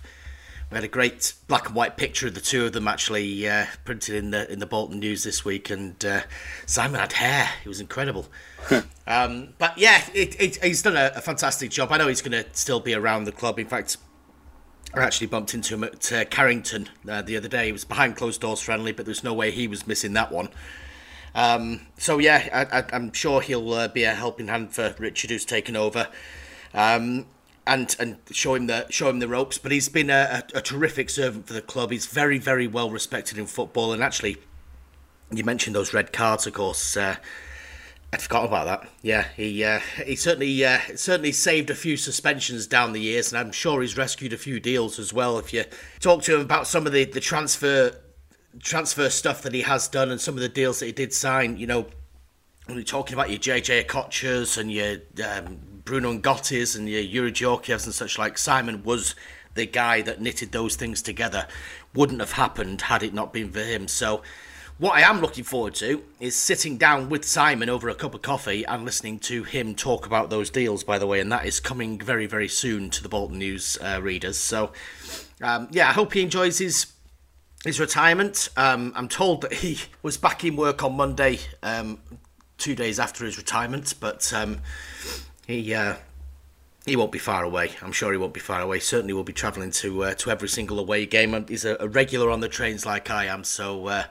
We had a great black and white picture of the two of them actually uh, printed in the in the Bolton News this week, and uh, Simon had hair; it was incredible. um, but yeah, it, it, he's done a, a, fantastic job. I know he's going to still be around the club. In fact, I actually bumped into him at uh, Carrington uh, the other day. He was behind closed doors friendly, but there's no way he was missing that one. Um, so yeah, I, am sure he'll uh, be a helping hand for Richard, who's taken over, um, and and show him the show him the ropes. But he's been a, a, a, terrific servant for the club. He's very very well respected in football, and actually, you mentioned those red cards, of course. Uh, I'd forgotten about that. Yeah, he uh, he certainly uh, certainly saved a few suspensions down the years, and I'm sure he's rescued a few deals as well. If you talk to him about some of the, the transfer transfer stuff that he has done and some of the deals that he did sign, you know, when you're talking about your JJ Okochas and your um, Bruno N'Gottys and your Georgievs and such like, Simon was the guy that knitted those things together. Wouldn't have happened had it not been for him. So, what I am looking forward to is sitting down with Simon over a cup of coffee and listening to him talk about those deals, by the way, and that is coming very, very soon to the Bolton News uh, readers. So, um, yeah, I hope he enjoys his his retirement. Um, I'm told that he was back in work on Monday, um, two days after his retirement, but um, he uh, he won't be far away. I'm sure he won't be far away. Certainly, will be travelling to uh, to every single away game. He's a, a, regular on the trains like I am, so. Uh,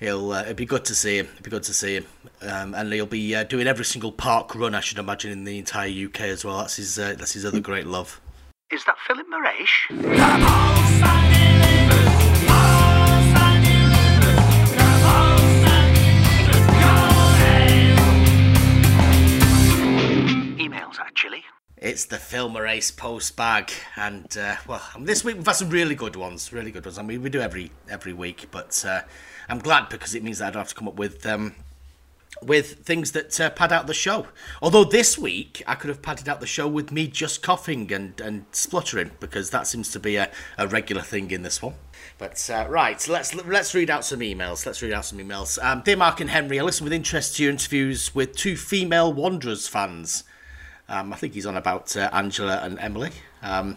he'll uh, it'd be good to see him. It'd be good to see him, um, and he'll be uh, doing every single park run. I should imagine in the entire UK as well. That's his uh, that's his other great love. Is that Philip Moresh? It's the Phil Morace post bag, and uh, well, this week we've had some really good ones, really good ones. I mean, we do every every week, but uh, I'm glad because it means that I don't have to come up with um, with things that uh, pad out the show. Although this week I could have padded out the show with me just coughing and, and spluttering because that seems to be a, a regular thing in this one. But uh, right, let's let's read out some emails. Let's read out some emails. Um, dear Mark and Henry, I listened with interest to your interviews with two female Wanderers fans. Um, I think he's on about uh, Angela and Emily. Um,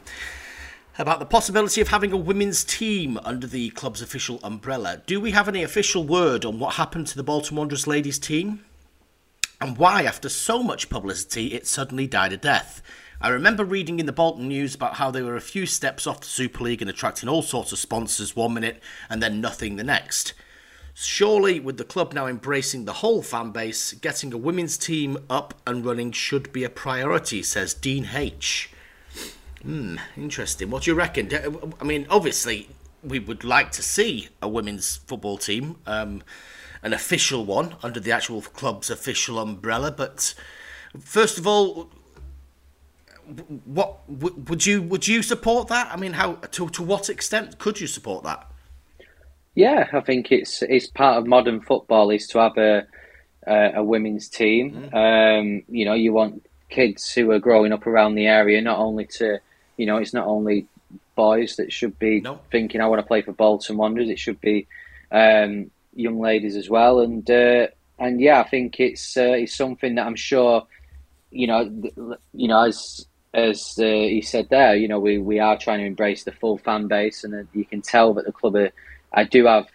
about the possibility of having a women's team under the club's official umbrella. Do we have any official word on what happened to the Bolton Wanderers ladies team? And why, after so much publicity, it suddenly died a death? I remember reading in the Bolton News about how they were a few steps off the Super League and attracting all sorts of sponsors one minute and then nothing the next. Surely, with the club now embracing the whole fan base, getting a women's team up and running should be a priority, says Dean H. Hmm, interesting. What do you reckon? I mean, obviously, we would like to see a women's football team, um, an official one under the actual club's official umbrella. But first of all, what would you would you support that? I mean, how to to what extent could you support that? Yeah, I think it's it's part of modern football is to have a a, a women's team. Mm. Um, you know, you want kids who are growing up around the area not only to you know, it's not only boys that should be thinking, I want to play for Bolton Wanderers. It should be um, young ladies as well. And uh, and yeah, I think it's uh, it's something that I'm sure, you know, you know, as as uh, he said there, you know, we, we are trying to embrace the full fan base, and you can tell that the club are, I do have,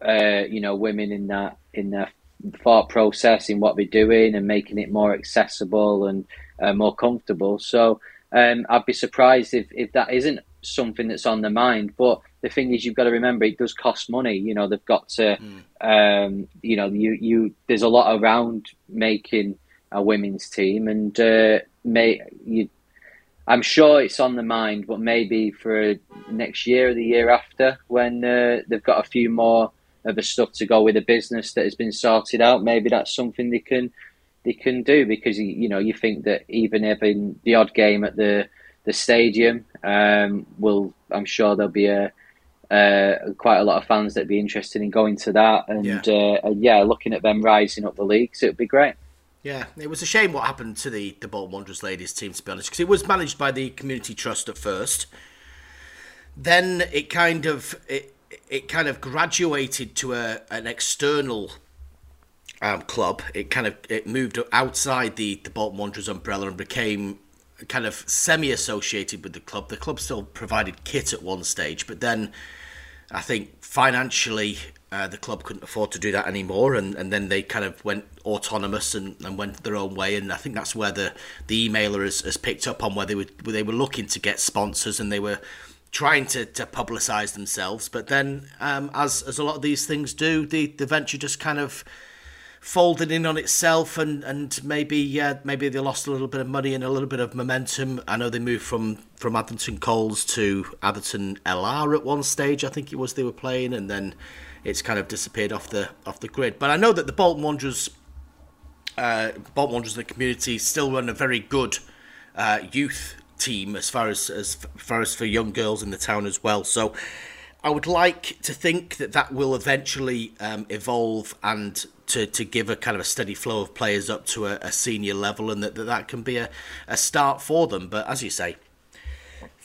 uh, you know, women in that in their thought process in what they're doing and making it more accessible and uh, more comfortable. So um, I'd be surprised if, if that isn't something that's on their mind. But the thing is, you've got to remember it does cost money. You know, they've got to, mm. um, you know, you you there's a lot around making a women's team, and uh, may you. I'm sure it's on the mind, but maybe for next year or the year after, when uh, they've got a few more of the stuff to go with the business that has been sorted out, maybe that's something they can they can do because you know you think that even having the odd game at the the stadium um, will I'm sure there'll be a uh, quite a lot of fans that be interested in going to that and yeah. Uh, and yeah looking at them rising up the leagues it would be great. Yeah, it was a shame what happened to the the Bolton Wanderers ladies team to be honest because it was managed by the community trust at first. Then it kind of it it kind of graduated to a an external um, club. It kind of it moved outside the the Bolton Wanderers umbrella and became kind of semi-associated with the club. The club still provided kit at one stage, but then I think financially uh, the club couldn't afford to do that anymore, and, and then they kind of went autonomous and, and went their own way. And I think that's where the the emailer has, has picked up on where they were where they were looking to get sponsors and they were trying to, to publicise themselves. But then, um, as as a lot of these things do, the the venture just kind of folded in on itself, and and maybe yeah, maybe they lost a little bit of money and a little bit of momentum. I know they moved from from Atherton Coles to Atherton LR at one stage. I think it was they were playing, and then it's kind of disappeared off the off the grid. But I know that the Bolton Wanderers, uh, Bolton Wanderers, the community still run a very good uh, youth team as far as as far as for young girls in the town as well. So. I would like to think that that will eventually um, evolve and to, to give a kind of a steady flow of players up to a, a senior level and that, that that can be a, a start for them. But as you say,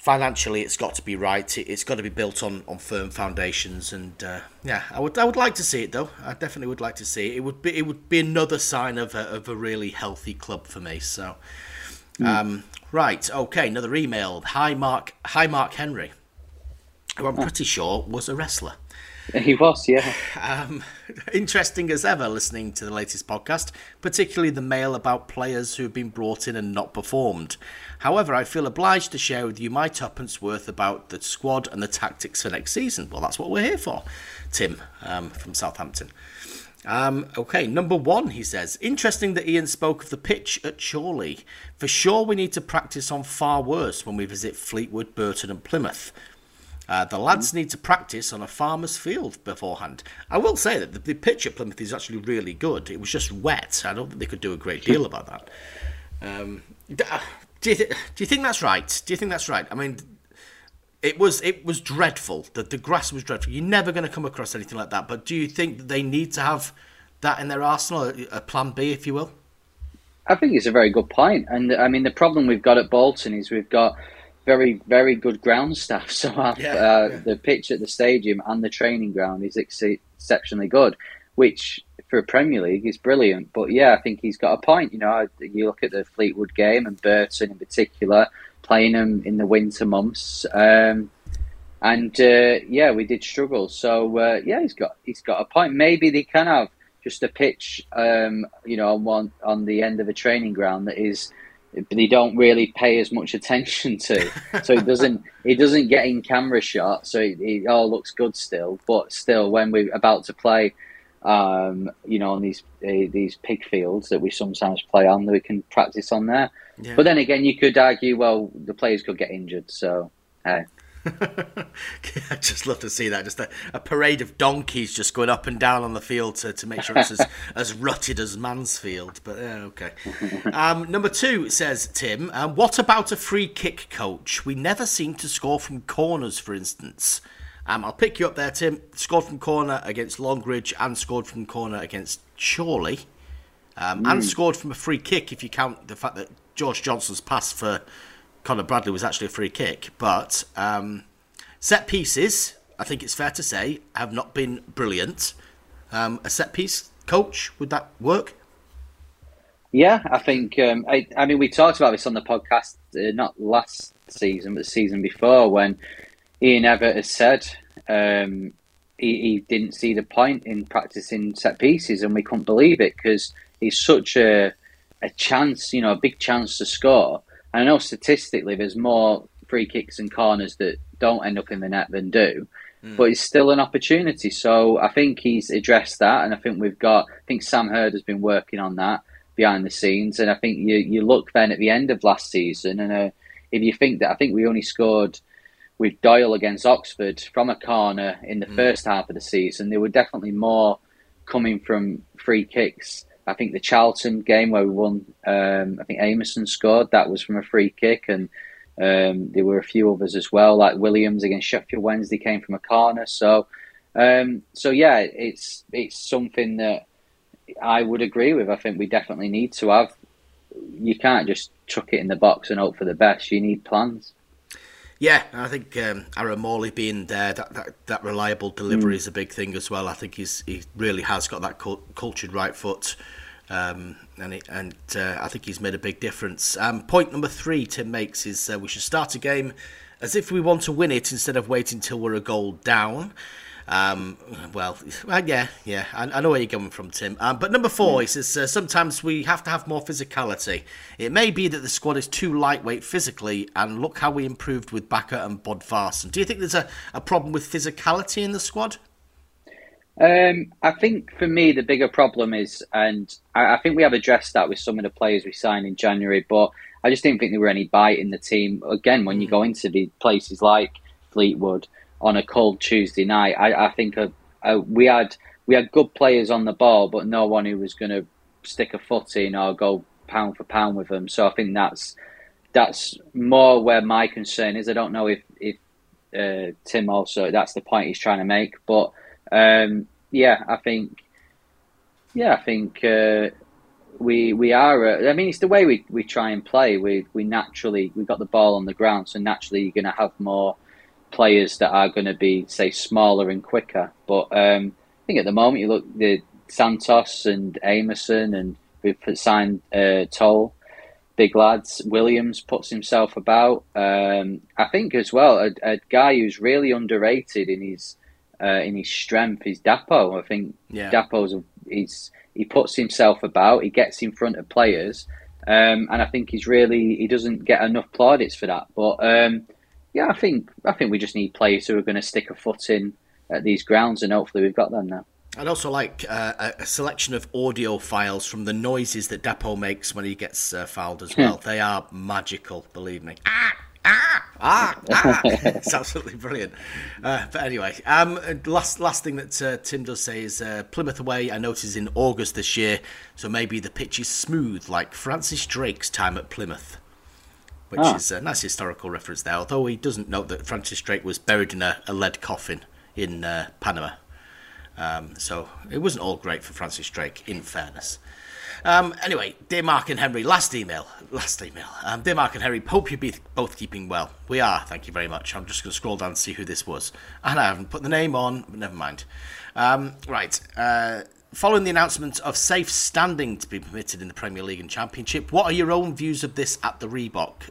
financially it's got to be right. It, has got to be built on, on firm foundations. And uh, yeah, I would I would like to see it though. I definitely would like to see it. It would be it would be another sign of a, of a really healthy club for me. So. Mm. Um, right, okay, another email. Hi Mark hi Mark Henry, who I'm pretty sure was a wrestler. He was, yeah. Um, interesting as ever listening to the latest podcast, particularly the mail about players who have been brought in and not performed. However, I feel obliged to share with you my tuppence worth about the squad and the tactics for next season. Well, that's what we're here for, Tim um, from Southampton. Um, okay, number one, he says. Interesting that Ian spoke of the pitch at Chorley. For sure, we need to practice on far worse when we visit Fleetwood, Burton, and Plymouth. Uh, the lads need to practice on a farmer's field beforehand. I will say that the, the pitch at Plymouth is actually really good. It was just wet. I don't think they could do a great deal about that. Um, uh, do, you th- do you think that's right? Do you think that's right? I mean, it was it was dreadful. The the grass was dreadful. You're never going to come across anything like that. But do you think that they need to have that in their arsenal, a plan B, if you will? I think it's a very good point. And I mean, the problem we've got at Bolton is we've got very, very good ground staff. So our, Yeah, uh, yeah. the pitch at the stadium and the training ground is ex- exceptionally good, which for a Premier League is brilliant. But yeah, I think he's got a point. You know, I- you look at the Fleetwood game and Burton in particular, playing them in the winter months. Um, and uh, yeah, we did struggle. So uh, yeah, he's got he's got a point. Maybe they can have just a pitch, um, you know, on one on the end of a training ground that is they don't really pay as much attention to. So it doesn't it doesn't get in camera shot. So it, it all looks good still. But still, when we're about to play, um, you know, on these uh, these pig fields that we sometimes play on, that we can practice on there. Yeah. But then again, you could argue, well, the players could get injured. So hey. I just love to see that. Just a, a parade of donkeys just going up and down on the field to, to make sure it's as, as rutted as Mansfield. But yeah, okay. Um, number two says Tim, um, what about a free kick coach? We never seem to score from corners, for instance. Um, I'll pick you up there, Tim. Scored from corner against Longridge and scored from corner against Chorley. Um, And scored from a free kick if you count the fact that George Johnston's pass for Conor Bradley was actually a free kick. But um, set pieces, I think it's fair to say, have not been brilliant. Um, a set piece coach, would that work? Yeah, I think. Um, I, I mean, we talked about this on the podcast, uh, not last season, but the season before, when Ian Evatt has said um, he, he didn't see the point in practicing set pieces, and we couldn't believe it because it's such a a chance, you know, a big chance to score. I know statistically, there's more free kicks and corners that don't end up in the net than do. But it's still an opportunity. So I think he's addressed that, and I think we've got. I think Sam Hurd has been working on that behind the scenes, and I think you you look then at the end of last season, and uh, if you think that I think we only scored with Doyle against Oxford from a corner in the first half of the season, there were definitely more coming from free kicks. I think the Charlton game where we won, um, I think Aimson scored. That was from a free kick, and um, there were a few others as well, like Williams against Sheffield Wednesday came from a corner. So, um, so yeah, it's it's something that I would agree with. I think we definitely need to have. You can't just chuck it in the box and hope for the best. You need plans. Yeah, I think um, Aaron Morley being there, that, that, that reliable delivery is a big thing as well. I think he's he really has got that cul- cultured right foot, um, and it, and uh, I think he's made a big difference. Um, point number three Tim makes is uh, we should start a game as if we want to win it instead of waiting till we're a goal down. Um, well, yeah, yeah, I, I know where you're coming from, Tim. Um, but number four, he says uh, sometimes we have to have more physicality. It may be that the squad is too lightweight physically, and look how we improved with Bakker and Bodvarsson. Do you think there's a, a problem with physicality in the squad? Um, I think for me the bigger problem is, and I, I think we have addressed that with some of the players we signed in January, but I just didn't think there were any bite in the team. Again, when you go into the places like Fleetwood on a cold Tuesday night, I, I think uh uh we had we had good players on the ball, but no one who was going to stick a foot in or go pound for pound with them. So I think that's that's more where my concern is. I don't know if if uh, Tim also that's the point he's trying to make, but um, yeah, I think yeah, I think uh, we we are. Uh, I mean, it's the way we, we try and play. We we naturally we got the ball on the ground, so naturally you're going to have more players that are going to be say smaller and quicker. But um, I think at the moment you look the Santos and Aimson and we've signed uh, Toal, big lads. Williams puts himself about. Um, I think as well a, a guy who's really underrated in his uh, in his strength is Dapo. I think Yeah. Dapo's a, he's he puts himself about. He gets in front of players. Um, and I think he's really he doesn't get enough plaudits for that. But um, yeah, I think I think we just need players who are going to stick a foot in at these grounds, and hopefully we've got them now. I'd also like uh, a, selection of audio files from the noises that Dapo makes when he gets uh, fouled as well. they are magical, believe me. Ah, ah, ah, ah. it's absolutely brilliant. Uh, but anyway, um, last last thing that uh, Tim does say is uh, Plymouth away. I noticed in August this year, so maybe the pitch is smooth like Francis Drake's time at Plymouth. Which Ah. is a nice historical reference there, although he doesn't note that Francis Drake was buried in a, a lead coffin in uh, Panama. Um, so it wasn't all great for Francis Drake, in fairness. Um, anyway, dear Mark and Henry, last email. Last email. Um, dear Mark and Henry, hope you be both keeping well. We are, thank you very much. I'm just going to scroll down and see who this was. And I haven't put the name on, but never mind. Um, right. Uh, following the announcement of safe standing to be permitted in the Premier League and Championship, what are your own views of this at the Reebok?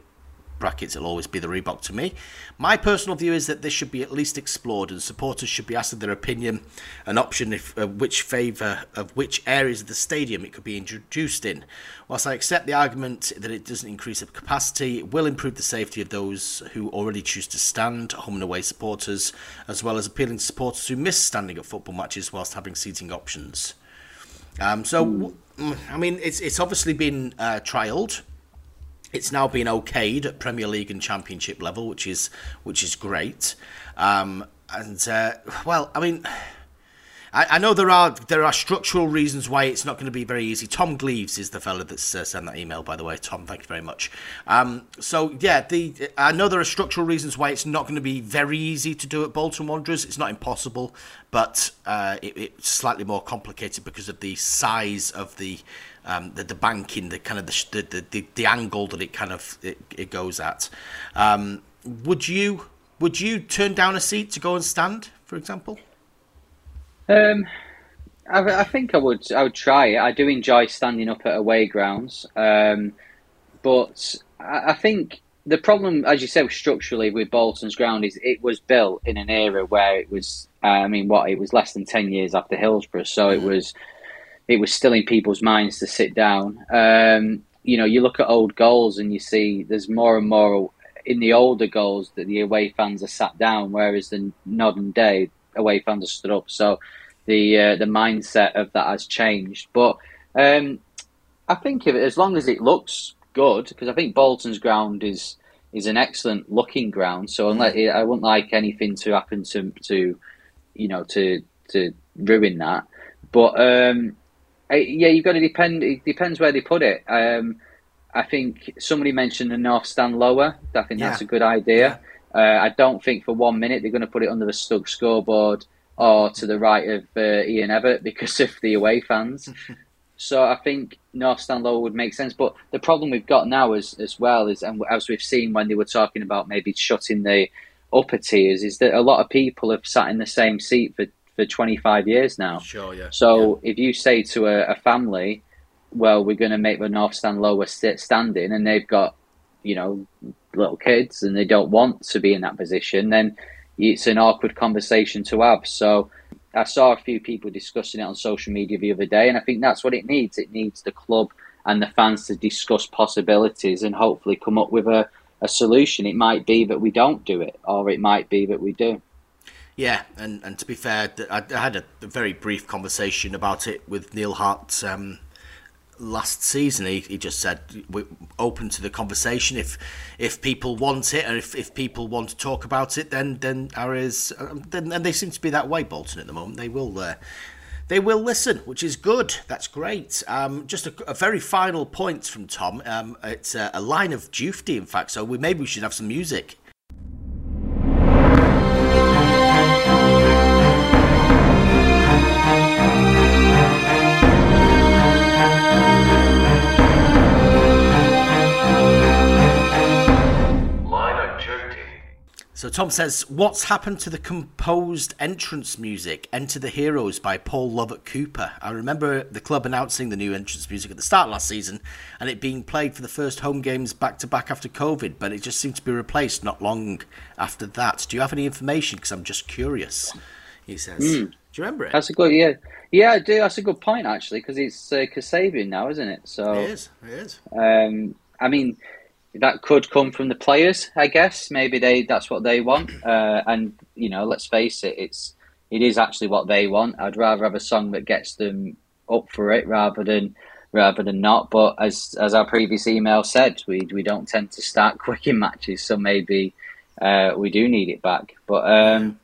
Brackets, it'll always be the Reebok to me. My personal view is that this should be at least explored, and supporters should be asked their opinion, an option if uh, which favour of which areas of the stadium it could be introduced in. Whilst I accept the argument that it doesn't increase the capacity, it will improve the safety of those who already choose to stand, home and away supporters, as well as appealing to supporters who miss standing at football matches whilst having seating options. Um, so, I mean, it's it's obviously been uh, trialled. It's now been okayed at Premier League and Championship level, which is which is great. Um, and uh, well, I mean, I, know there are there are structural reasons why it's not going to be very easy. Tom Gleaves is the fellow that's uh, sent that email, by the way. Tom, thank you very much. Um, so yeah, the I know there are structural reasons why it's not going to be very easy to do at Bolton Wanderers. It's not impossible, but uh, it, it's slightly more complicated because of the size of the um, the, the banking, the kind of the, the, the, the angle that it kind of it, it goes at. Um, would you would you turn down a seat to go and stand, for example? Um, I, I think I would. I would try it. I do enjoy standing up at away grounds, um, but I, I think the problem, as you said, structurally with Bolton's ground is it was built in an era where it was. Uh, I mean, what it was less than ten years after Hillsborough, so it mm. was it was still in people's minds to sit down. Um, you know, you look at old goals and you see there's more and more in the older goals that the away fans are sat down, whereas the modern day away fans are stood up. So the uh, the mindset of that has changed. But um, I think if, as long as it looks good, because I think Bolton's ground is is an excellent looking ground. So unless I wouldn't like anything to happen to to you know to to ruin that. But um, yeah, you've got to depend. It depends where they put it. Um, I think somebody mentioned the north stand lower. I think yeah. that's a good idea. Yeah. Uh, I don't think for one minute they're going to put it under the Stug scoreboard or to the right of uh, Ian Evatt because of the away fans. so I think north stand lower would make sense. But the problem we've got now is as well is, and as we've seen when they were talking about maybe shutting the upper tiers, is that a lot of people have sat in the same seat for for 25 years now. Sure, yeah. So yeah. if you say to a, a, family, well, we're going to make the North Stand lower standing, and they've got, you know, little kids and they don't want to be in that position, then it's an awkward conversation to have. So I saw a few people discussing it on social media the other day, and I think that's what it needs. It needs the club and the fans to discuss possibilities and hopefully come up with a, a solution. It might be that we don't do it, or it might be that we do. Yeah, and, and to be fair, I, I had a, very brief conversation about it with Neil Hart um, last season. He, he just said we're open to the conversation. If if people want it, and if, if people want to talk about it, then then areas um, then and they seem to be that way. Bolton at the moment, they will. Uh, they will listen, which is good. That's great. Um, just a, a, very final point from Tom. Um, it's a, a line of Dufty, in fact. So we maybe we should have some music. So Tom says, "What's happened to the composed entrance music, Enter the Heroes by Paul Lovatt Cooper? I remember the club announcing the new entrance music at the start last season, and it being played for the first home games back to back after COVID, but it just seemed to be replaced not long after that. Do you have any information? Because I'm just curious." He says, mm. "Do you remember it?" That's a good yeah, yeah, I do. That's a good point actually, because it's uh, Kasabian now, isn't it? So it is. It is. Um, I mean that could come from the players, I guess. Maybe they that's what they want. Uh, and you know, let's face it, it's it is actually what they want. I'd rather have a song that gets them up for it rather than rather than not. But as as our previous email said, we we don't tend to start quick in matches, so maybe uh, we do need it back. But um,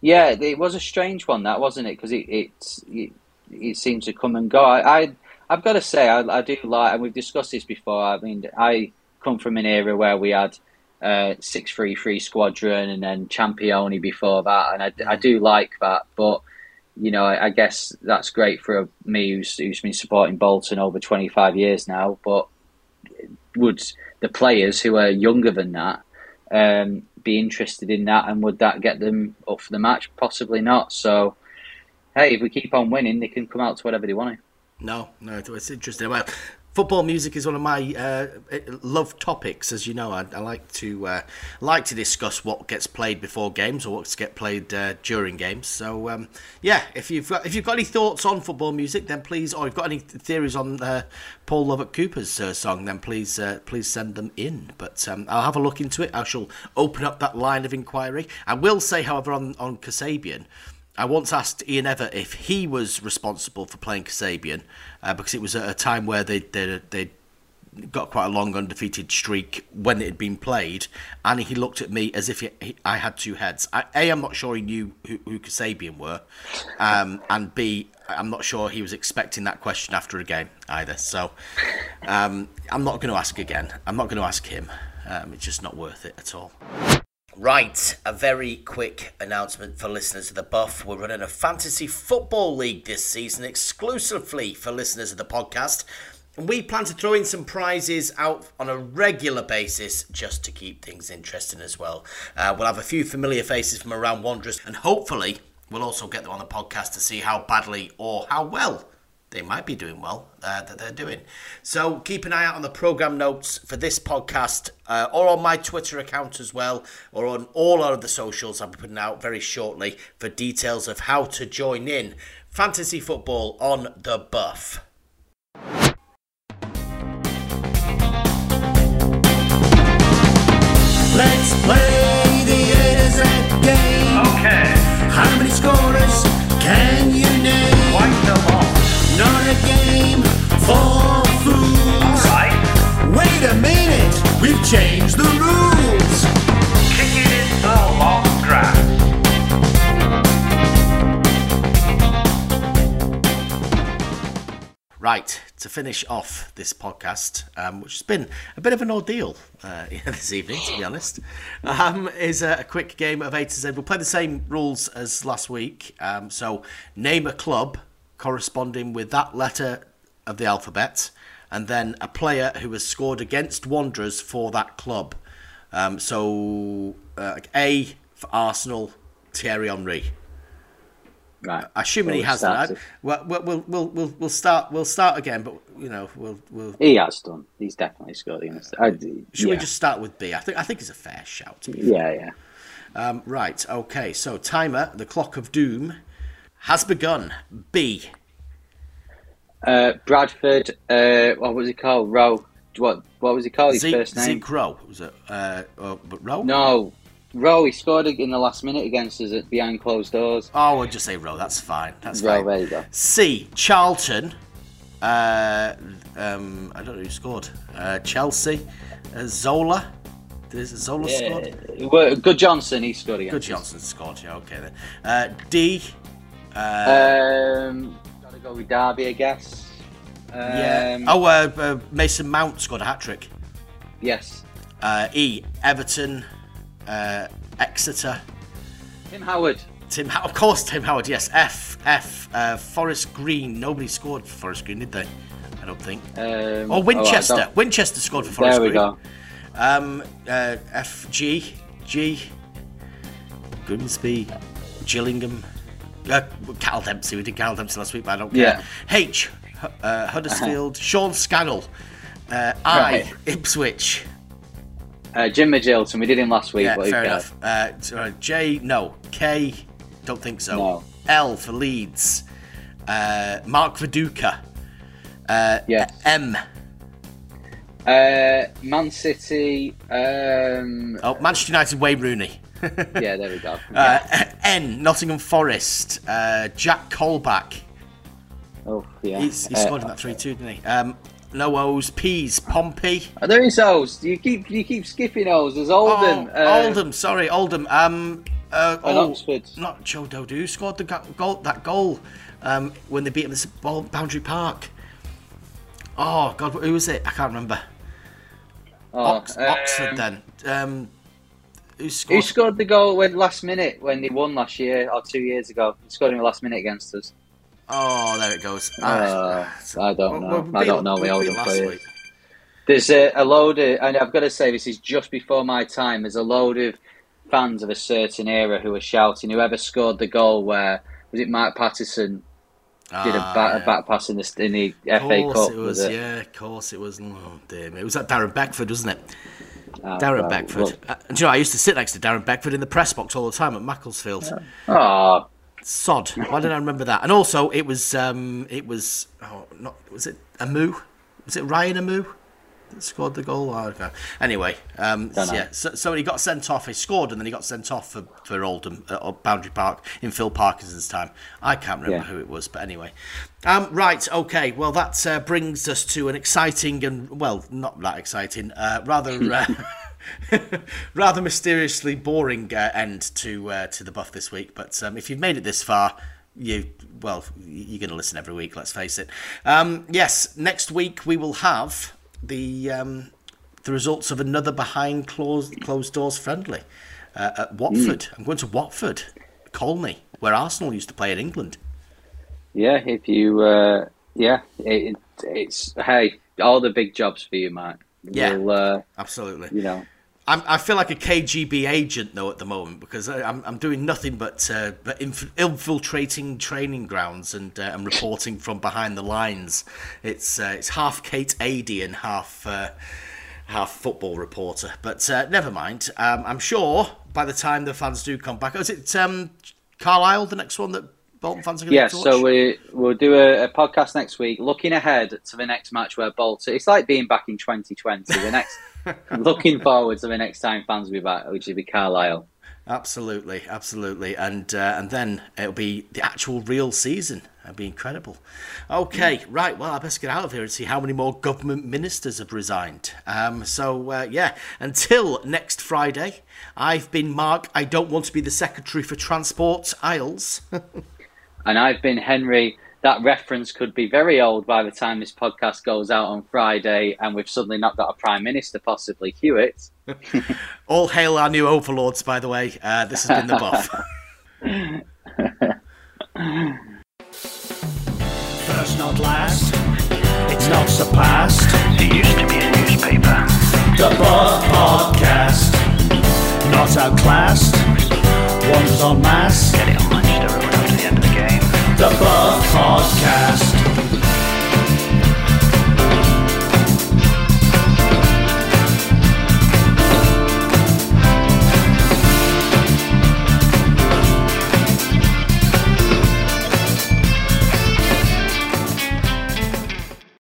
yeah, it was a strange one, that wasn't it? Because it, it it it seems to come and go. I, I I've got to say, I, I do like, and we've discussed this before. I mean, I come from an era where we had uh, six three three squadron and then Championi before that, and I, I do like that. But you know, I, I guess that's great for me who's, who's been supporting Bolton over 25 years now. But would the players who are younger than that um, be interested in that, and would that get them up for the match? Possibly not. So, hey, if we keep on winning, they can come out to whatever they want to. No, no, it's interesting. Well, football music is one of my uh, love topics, as you know. I, I like to uh, like to discuss what gets played before games or what's get played uh, during games. So um, yeah, if you've got, if you've got any thoughts on football music, then please, or if you've got any theories on uh, Paul Lovatt Cooper's uh, song, then please uh, please send them in. But um, I'll have a look into it. I shall open up that line of inquiry. I will say, however, on on Kasabian. I once asked Ian Evatt if he was responsible for playing Kasabian uh, because it was at a time where they they they got quite a long undefeated streak when it had been played, and he looked at me as if he, he, I had two heads. I, a, I'm not sure he knew who, who Kasabian were, um, and B, I'm not sure he was expecting that question after a game either. So um, I'm not going to ask again. I'm not going to ask him. Um, it's just not worth it at all. Right, a very quick announcement for listeners of the Buff. We're running a fantasy football league this season exclusively for listeners of the podcast. And we plan to throw in some prizes out on a regular basis just to keep things interesting as well. Uh, we'll have a few familiar faces from around Wanderers, and hopefully, we'll also get them on the podcast to see how badly or how well they might be doing well uh, that they're doing. So keep an eye out on the program notes for this podcast uh, or on my Twitter account as well, or on all our other socials. I'll be putting out very shortly for details of how to join in fantasy football on the buff. Let's play the A to Z game. Okay. How many scorers can you name? Quite the lot. Not a game for fools. Right. Wait a minute, we've changed the rules. Kick it into the long grass. Right, to finish off this podcast, um, which has been a bit of an ordeal uh, this evening, to be honest, um, is a, a quick game of A to Z. We'll play the same rules as last week. Um, so, name a club corresponding with that letter of the alphabet, and then a player who has scored against Wanderers for that club. Um, so, uh, A for Arsenal, Thierry Henry. Right. Assuming he hasn't. started. I- Well, we'll, we'll, we'll, we'll, we'll start. We'll start again, but you know, we'll, we'll. He has done. He's definitely scored against. I, Should yeah. we just start with B? I think I think it's a fair shout. To be Yeah, yeah. um, right. Okay. So timer, the clock of doom, has begun. B. Uh, Bradford. Uh, what was he called? Rowe. What? What was he called? His Zeke, first name? Zeke Rowe was it? Uh, uh, but Rowe? No, Rowe. He scored in the last minute against us at behind closed doors. Oh, I'll just say Rowe. That's fine. That's Rowe. fine. There you go. C. Charlton. Uh, um, I don't know who scored. Uh, Chelsea. Uh, Zola. Did Zola scored? Yeah. Well, Gudjohnsen. He scored against. Gudjohnsen scored. Yeah. Okay then. Uh, D. Uh. Um, gotta go with Derby, I guess. Um, Yeah. oh, uh, uh, Mason Mount scored a hat trick. Yes. Uh, e. Everton, uh, Exeter. Tim Howard. Tim, How- of course, Tim Howard. Yes. F. F. Uh, Forest Green. Nobody scored for Forest Green, did they? I don't think. Um, Oh, Winchester. oh, Winchester scored for Forest Green. there we Green. go. Um, uh, F. G. G. Grimsby. Gillingham. Uh, Cal Dempsey. We did Cal Dempsey last week, but I don't care. Yeah. H. Uh, Huddersfield. Sean Scannell. Uh, I. Right. Ipswich. Uh, Jim Magilton. We did him last week. Yeah, but fair enough. Uh, so, uh, J, no. K, don't think so. No. L for Leeds. Uh, Mark Viduka. Uh, Yes. M. Uh, Man City. Um, Oh, Manchester United, Wayne Rooney. yeah, there we go. Uh, N, Nottingham Forest. Uh, Jack Colback. oh, yeah. He's, he Uh, scored in that 3 2, didn't he? Um, no O's. P's. Pompey. Oh, there is O's. You keep you keep skipping O's. There's Oldham. Oh, uh, Oldham, sorry, Oldham. Um, uh, oh, Oxford. Not Joe Dodoo. Scored the goal? That goal um, when they beat him at Boundary Park. Oh God, who was it? I can't remember. Oh, Ox- um, Oxford then. Um, Who scored? Who scored the goal when last minute when they won last year or two years ago? He scored in the last minute against us. Oh, there it goes. Uh, I don't know. Well, we I don't know we my older players. week. There's a, a load of, and I've got to say this is just before my time. There's a load of fans of a certain era who are shouting, "Whoever scored the goal where was it? Mark Patterson did a, Ah, back, yeah. a back pass in the in the Of FA course Cup. it was, yeah, of course it was. Oh, damn. It was that Darren Beckford, wasn't it? Ah, Darren Beckford. well- Uh, you know, I used to sit next to Darren Beckford in the press box all the time at Macclesfield. Oh, Sod. Why didn't I remember that? And also, it was, um, it was, oh, not, was it Amu? Was it Ryan Amu scored the goal? Oh, okay. Anyway, um, Don't yeah, so, so he got sent off. He scored and then he got sent off for, for Oldham, uh, or Boundary Park in Phil Parkinson's time. I can't remember Yeah. who it was, but anyway. Um, right, okay. Well, that uh, brings us to an exciting and, well, not that exciting, uh, rather. Uh, rather mysteriously boring uh, end to uh, to the buff this week. But um, if you've made it this far, you well, you're going to listen every week. Let's face it. Um, yes, next week we will have the um, the results of another behind closed closed doors friendly uh, at Watford. I'm going to Watford, Colney, where Arsenal used to play in England. yeah. If you, uh, yeah, it, it's hey, all the big jobs for you, Marc. Yeah. We'll, uh, Absolutely. you know, I'm, I feel like a KGB agent though at the moment because I, I'm, I'm doing nothing but uh, but inf- infiltrating training grounds and uh, and reporting from behind the lines. It's uh, it's half Kate Adie and half uh, half football reporter. But uh, never mind. Um, I'm sure by the time the fans do come back, is it um, Carlisle the next one that Bolton fans are going Yeah, to so we we'll do a, a podcast next week, looking ahead to the next match where Bolton. It's like being back in 2020. The next, looking forward to the next time fans will be back, which will be Carlisle. Absolutely, absolutely, and uh, and then it'll be the actual real season. That'd be incredible. Okay, right. Well, I best get out of here and see how many more government ministers have resigned. Um, so uh, yeah, until next Friday, I've been Marc. I don't want to be the secretary for Transport Iles. And I've been Henry that reference could be very old by the time this podcast goes out on Friday, and we've suddenly not got a prime minister, possibly Hewitt. All hail our new overlords, by the way. Uh, this has been the buff. First, not last. It's not surpassed. It used to be a newspaper. The Buff Podcast. Not outclassed. One's on mass. Get it on the Buff Podcast.